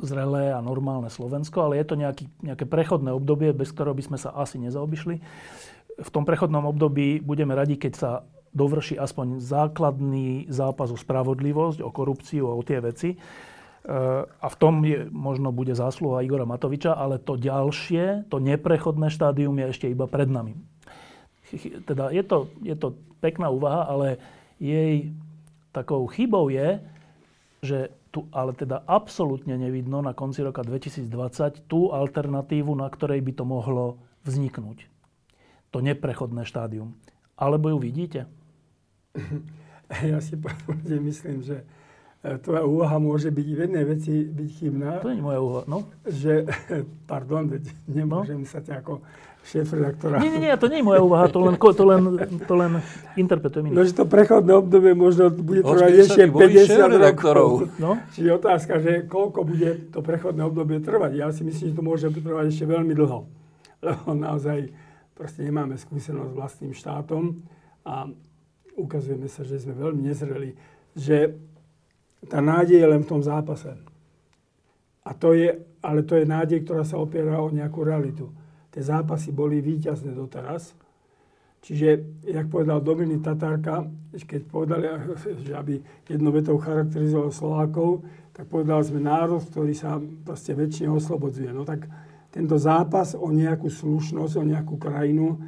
zrelé a normálne Slovensko, ale je to nejaký, nejaké prechodné obdobie, bez ktorého by sme sa asi nezaobišli. V tom prechodnom období budeme radi, keď sa dovrší aspoň základný zápas o spravodlivosť, o korupciu, o tie veci. E, a v tom je, možno bude zásluha Igora Matoviča, ale to ďalšie, to neprechodné štádium je ešte iba pred nami. Teda je to, je to pekná úvaha, ale jej takou chybou je, že tu ale teda absolútne nevidno na konci roka 2020 tú alternatívu, na ktorej by to mohlo vzniknúť. To neprechodné štádium. Alebo ju vidíte? Ja si myslím, že tvoja úvaha môže byť v jednej veci byť chybná. To nie je moja úvaha, no. Že, pardon, veď nemôžem no? sa ťa ako šéf-redaktora... Nie, nie, nie, to nie je moja úvaha, to len, to len, to len interpretujem No, že to prechodné obdobie možno bude trvať ešte 50 rokov. No? Čiže otázka, že koľko bude to prechodné obdobie trvať. Ja si myslím, že to môže trvať ešte veľmi dlho. Lebo naozaj proste nemáme skúsenosť s vlastným štátom a ukazujeme sa, že sme veľmi nezreli. Že tá nádej je len v tom zápase. A to je, ale to je nádej, ktorá sa opiera o nejakú realitu tie zápasy boli víťazné doteraz. Čiže, jak povedal Dominik Tatárka, keď povedali, že aby jednou vetou charakterizoval Slovákov, tak povedal sme národ, ktorý sa proste väčšine oslobodzuje. No tak tento zápas o nejakú slušnosť, o nejakú krajinu,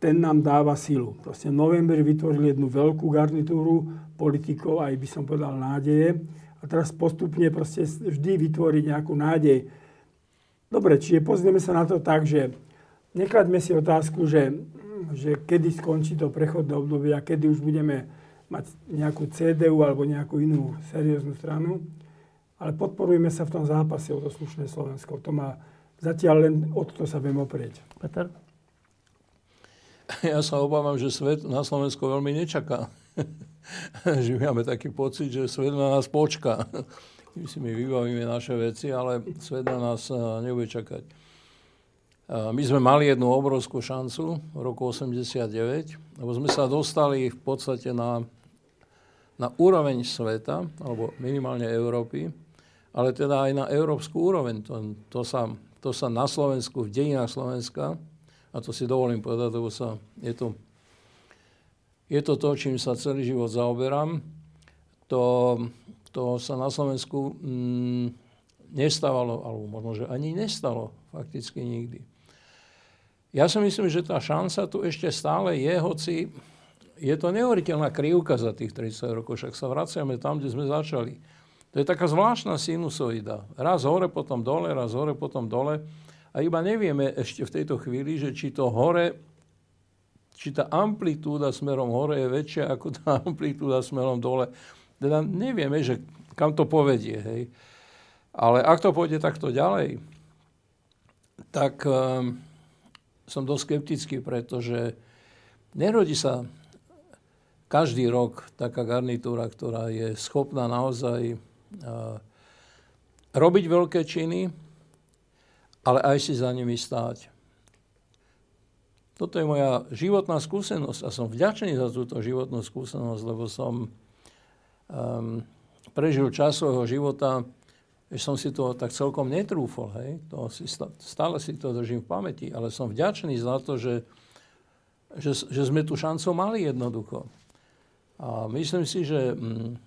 ten nám dáva silu. Proste v novembri vytvorili jednu veľkú garnitúru politikov, aj by som povedal nádeje. A teraz postupne proste vždy vytvoriť nejakú nádej Dobre, čiže pozrieme sa na to tak, že neklaďme si otázku, že, že kedy skončí to prechodné obdobie a kedy už budeme mať nejakú CDU alebo nejakú inú serióznu stranu, ale podporujeme sa v tom zápase o to slušné Slovensko. To má zatiaľ len od to sa viem oprieť. Peter? Ja sa obávam, že svet na Slovensku veľmi nečaká. že máme taký pocit, že svet na nás počká my si my vybavíme naše veci, ale svet na nás eh, nebude čakať. My sme mali jednu obrovskú šancu v roku 89, lebo sme sa dostali v podstate na, na úroveň sveta, alebo minimálne Európy, ale teda aj na európsku úroveň. To, to, sa, to sa na Slovensku, v dejinách Slovenska, a to si dovolím povedať, lebo sa, je, to, je to to, čím sa celý život zaoberám, to to sa na Slovensku mm, nestávalo, alebo možno, že ani nestalo fakticky nikdy. Ja si myslím, že tá šanca tu ešte stále je, hoci je to neuveriteľná krivka za tých 30 rokov, však sa vraciame tam, kde sme začali. To je taká zvláštna sinusoida. Raz hore, potom dole, raz hore, potom dole. A iba nevieme ešte v tejto chvíli, že či to hore, či tá amplitúda smerom hore je väčšia ako tá amplitúda smerom dole. Teda nevieme, že kam to povedie. Hej. Ale ak to pôjde takto ďalej, tak um, som dosť skeptický, pretože nerodí sa každý rok taká garnitúra, ktorá je schopná naozaj uh, robiť veľké činy, ale aj si za nimi stáť. Toto je moja životná skúsenosť a som vďačný za túto životnú skúsenosť, lebo som um, prežil čas svojho života, že som si to tak celkom netrúfol. Hej? To si, stále si to držím v pamäti, ale som vďačný za to, že, že, že sme tú šancu mali jednoducho. A myslím si, že mm,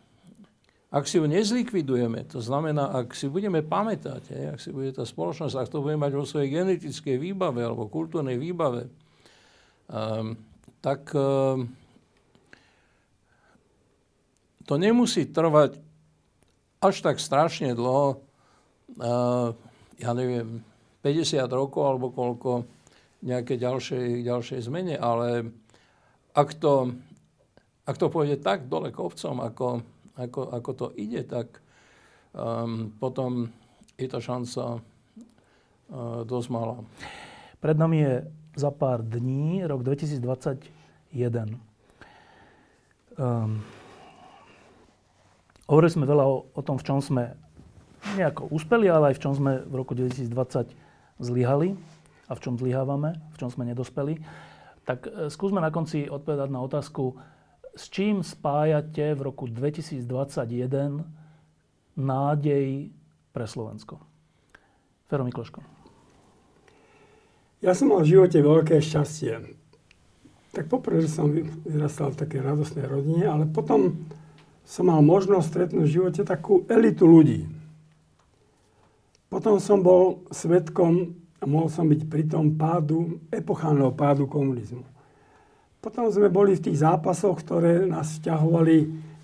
ak si ju nezlikvidujeme, to znamená, ak si budeme pamätať, hej, ak si bude tá spoločnosť, ak to bude mať vo svojej genetickej výbave alebo kultúrnej výbave, um, tak um, to nemusí trvať až tak strašne dlho, uh, ja neviem, 50 rokov alebo koľko nejaké ďalšej, ďalšej zmene, ale ak to, ak to pôjde tak dole kopcom, ako, ako, ako to ide, tak um, potom je to šanca uh, dosť malá. Pred nami je za pár dní rok 2021. Um, Hovorili sme veľa o, o tom, v čom sme nejako uspeli, ale aj v čom sme v roku 2020 zlyhali a v čom zlyhávame, v čom sme nedospeli. Tak e, skúsme na konci odpovedať na otázku, s čím spájate v roku 2021 nádej pre Slovensko? Fero Mikloško. Ja som mal v živote veľké šťastie. Tak poprvé, že som vyrastal v takej radosnej rodine, ale potom som mal možnosť stretnúť v živote takú elitu ľudí. Potom som bol svetkom a mohol som byť pri tom pádu, epochálneho pádu komunizmu. Potom sme boli v tých zápasoch, ktoré nás vťahovali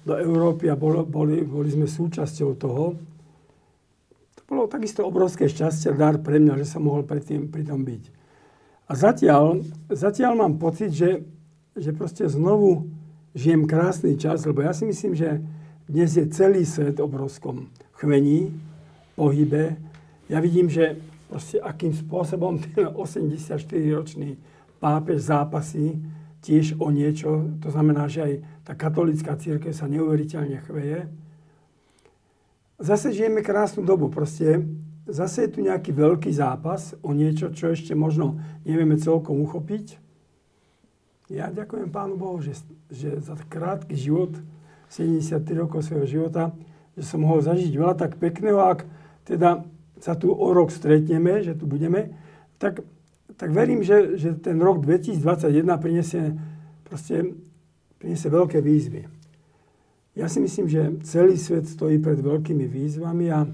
do Európy a boli, boli, boli sme súčasťou toho. To bolo takisto obrovské šťastie, dar pre mňa, že som mohol pri, tým, pri tom byť. A zatiaľ, zatiaľ mám pocit, že, že proste znovu žijem krásny čas, lebo ja si myslím, že dnes je celý svet obrovskom chvení, pohybe. Ja vidím, že proste akým spôsobom ten 84-ročný pápež zápasí tiež o niečo. To znamená, že aj tá katolická církev sa neuveriteľne chveje. Zase žijeme krásnu dobu. Proste zase je tu nejaký veľký zápas o niečo, čo ešte možno nevieme celkom uchopiť. Ja ďakujem Pánu Bohu, že, že za krátky život, 73 rokov svojho života, že som mohol zažiť veľa tak pekného, ak teda sa tu o rok stretneme, že tu budeme, tak tak verím, že, že ten rok 2021 prinesie, proste, prinesie veľké výzvy. Ja si myslím, že celý svet stojí pred veľkými výzvami a,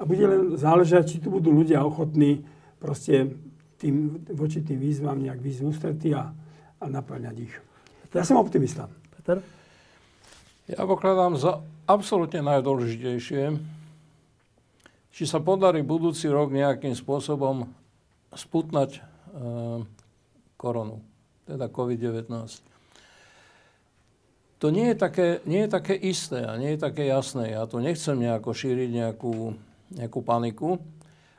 a bude len záležať, či tu budú ľudia ochotní proste tým, voči tým výzvam nejak výzvu ústretí a, a naplňať ich. Ja som optimista. Peter? Ja pokladám za absolútne najdôležitejšie, či sa podarí budúci rok nejakým spôsobom sputnať e, koronu, teda COVID-19. To nie je, také, nie je také isté a nie je také jasné. Ja to nechcem nejako šíriť nejakú, nejakú paniku,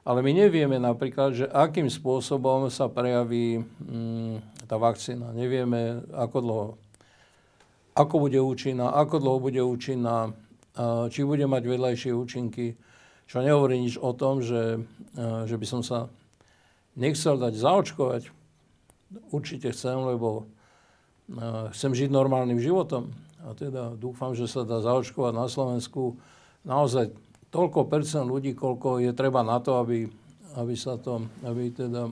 ale my nevieme napríklad, že akým spôsobom sa prejaví mm, tá vakcína. Nevieme, ako dlho. Ako bude účinná, ako dlho bude účinná, či bude mať vedľajšie účinky. Čo nehovorí nič o tom, že, že by som sa nechcel dať zaočkovať. Určite chcem, lebo chcem žiť normálnym životom. A teda dúfam, že sa dá zaočkovať na Slovensku naozaj toľko percent ľudí, koľko je treba na to, aby, aby sa to, aby teda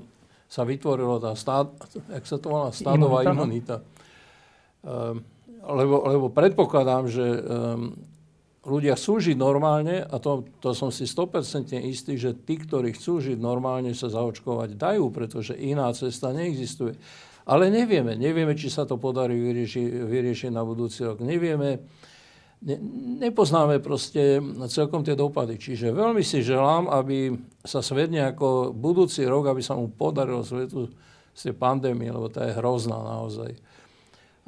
sa vytvorilo tá stát, jak sa to volá, stádová imunita. imunita. Um, lebo, lebo predpokladám, že um, ľudia chcú žiť normálne a to, to som si 100% istý, že tí, ktorí chcú žiť normálne, sa zaočkovať dajú, pretože iná cesta neexistuje. Ale nevieme, nevieme, či sa to podarí vyriešiť, vyriešiť na budúci rok. Nevieme, ne, nepoznáme proste celkom tie dopady. Čiže veľmi si želám, aby sa svet nejako budúci rok, aby sa mu podarilo svetu z tej pandémie, lebo tá je hrozná naozaj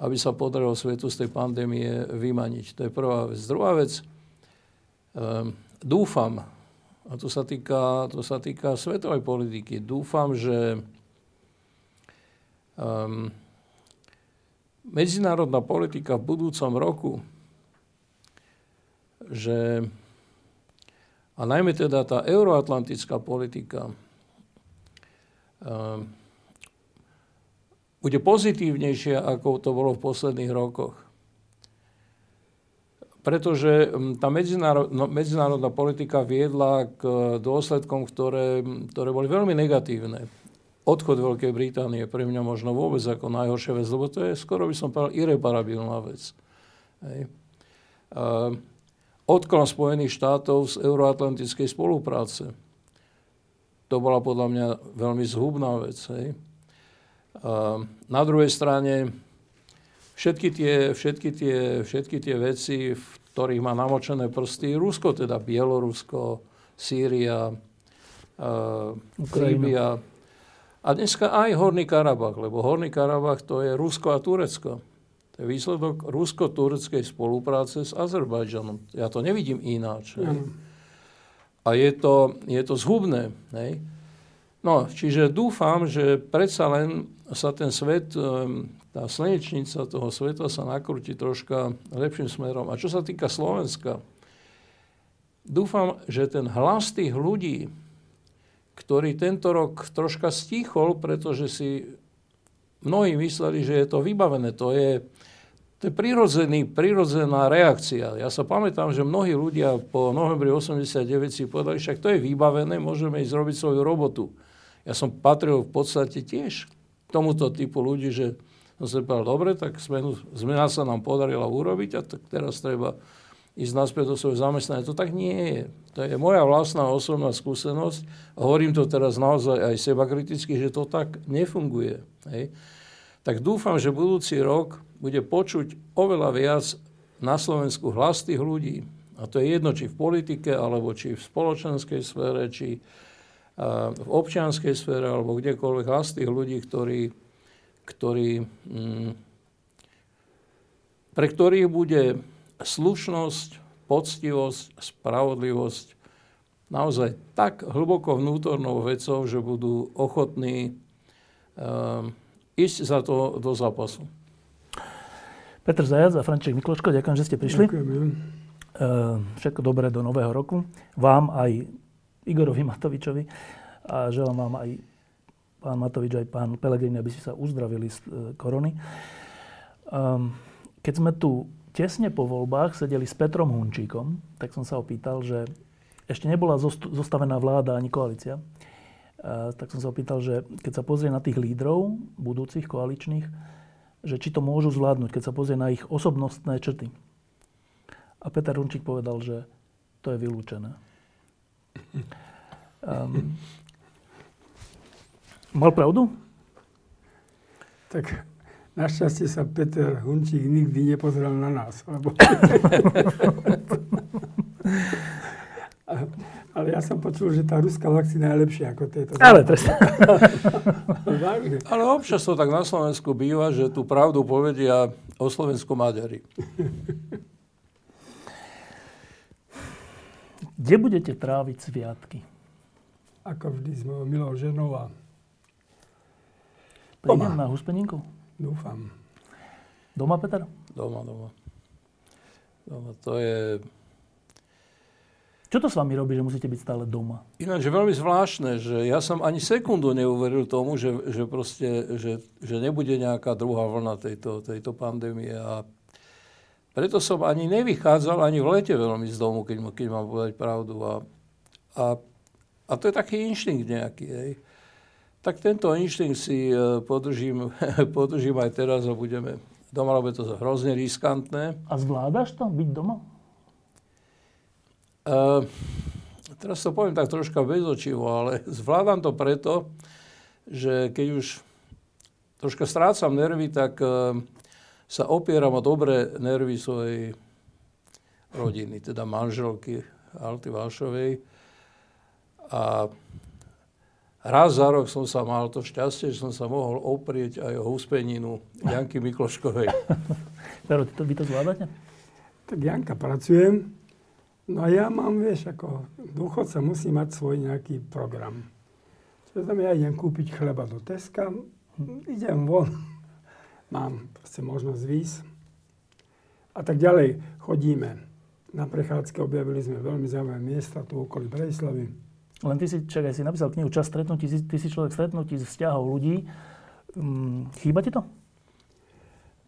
aby sa podarilo svetu z tej pandémie vymaniť. To je prvá vec. Druhá vec, um, dúfam, a to sa, týka, to sa týka svetovej politiky, dúfam, že um, medzinárodná politika v budúcom roku, že a najmä teda tá euroatlantická politika, um, bude pozitívnejšia, ako to bolo v posledných rokoch. Pretože hm, tá medzinárodná, no, medzinárodná politika viedla k dôsledkom, ktoré, ktoré boli veľmi negatívne. Odchod Veľkej Británie pre mňa možno vôbec ako najhoršia vec, lebo to je skoro by som povedal irreparabilná vec. Hej. Odklon Spojených štátov z euroatlantickej spolupráce. To bola podľa mňa veľmi zhubná vec. Hej. Na druhej strane všetky tie, všetky tie, všetky tie veci, v ktorých má namočené prsty Rusko, teda Bielorusko, Sýria, Líbia. A dneska aj Horný Karabach, lebo Horný Karabach to je Rusko a Turecko. To je výsledok rusko-tureckej spolupráce s Azerbajdžanom. Ja to nevidím ináč. Mm. A je to, je to zhubné. Hej? No, čiže dúfam, že predsa len sa ten svet, tá slnečnica toho sveta sa nakrúti troška lepším smerom. A čo sa týka Slovenska, dúfam, že ten hlas tých ľudí, ktorý tento rok troška stichol, pretože si mnohí mysleli, že je to vybavené. To je, to je prirodzený, prirodzená reakcia. Ja sa pamätám, že mnohí ľudia po novembri 89 si povedali, však to je vybavené, môžeme ísť robiť svoju robotu. Ja som patril v podstate tiež tomuto typu ľudí, že som si povedal, dobre, tak zmenu, zmena sa nám podarila urobiť a tak teraz treba ísť naspäť do svojho zamestnania. To tak nie je. To je moja vlastná osobná skúsenosť hovorím to teraz naozaj aj seba kriticky, že to tak nefunguje. Hej. Tak dúfam, že budúci rok bude počuť oveľa viac na Slovensku hlas tých ľudí, a to je jedno, či v politike, alebo či v spoločenskej sfére, či v občianskej sfére, alebo kdekoľvek hlas tých ľudí, ktorí, ktorí, mm, pre ktorých bude slušnosť, poctivosť, spravodlivosť naozaj tak hlboko vnútornou vecou, že budú ochotní um, ísť za to do zápasu. Petr Zajac a Franček Mikloško, ďakujem, že ste prišli. Ďakujem. Ehm, všetko dobré do nového roku. Vám aj Igorovi Matovičovi a želám vám aj pán Matovič, aj pán Pelegrini, aby ste sa uzdravili z e, korony. Ehm, keď sme tu tesne po voľbách sedeli s Petrom Hunčíkom, tak som sa opýtal, že ešte nebola zostavená vláda ani koalícia, tak som sa opýtal, že keď sa pozrie na tých lídrov budúcich koaličných, že či to môžu zvládnuť, keď sa pozrie na ich osobnostné črty. A Peter Runčík povedal, že to je vylúčené. Um, mal pravdu? Tak našťastie sa Peter Hunčík nikdy nepozeral na nás. Lebo... Ale ja som počul, že tá ruská vakcína je lepšia ako tieto. Ale presne. Ale občas to tak na Slovensku býva, že tú pravdu povedia o Slovensku Maďari. Kde budete tráviť sviatky? Ako vždy s mojou milou ženou a Prídem na huspeninku? Dúfam. Doma, Peter? Doma, doma. Doma, to je... Čo to s vami robí, že musíte byť stále doma? Ináč je veľmi zvláštne, že ja som ani sekundu neuveril tomu, že, že, proste, že, že nebude nejaká druhá vlna tejto, tejto pandémie. A preto som ani nevychádzal ani v lete veľmi z domu, keď, keď mám povedať pravdu. A, a, a to je taký inštinkt nejaký. Hej. Tak tento inštinkt si e, podržím, podržím aj teraz a budeme doma, lebo je to hrozne riskantné. A zvládaš to, byť doma? Uh, teraz to poviem tak troška bezočivo, ale zvládam to preto, že keď už troška strácam nervy, tak uh, sa opieram o dobré nervy svojej rodiny, teda manželky Alty Vášovej. A raz za rok som sa mal to šťastie, že som sa mohol oprieť aj o huspeninu Janky Mikloškovej. Pero, ty to, vy to zvládate? Tak Janka pracujem, no ja mám, vieš, ako dôchodca musí mať svoj nejaký program. Čo znamená, ja idem kúpiť chleba do Teska, idem von, mám proste možnosť výjsť. A tak ďalej chodíme. Na prechádzke objavili sme veľmi zaujímavé miesta tu okolí Brejslavy. Len ty si, čakaj, si napísal knihu Čas stretnutí, ty si človek stretnutí z vzťahov ľudí. Um, chýba ti to?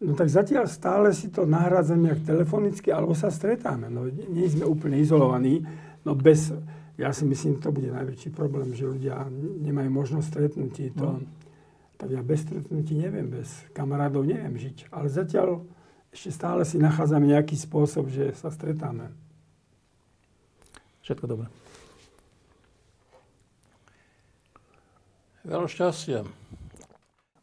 No tak zatiaľ stále si to nahrádzame jak telefonicky, alebo sa stretáme. No, nie sme úplne izolovaní, no bez, ja si myslím, to bude najväčší problém, že ľudia nemajú možnosť stretnutí. To, no tak ja bez stretnutí neviem, bez kamarádov neviem žiť. Ale zatiaľ ešte stále si nachádzame nejaký spôsob, že sa stretáme. Všetko dobré. Veľa šťastia.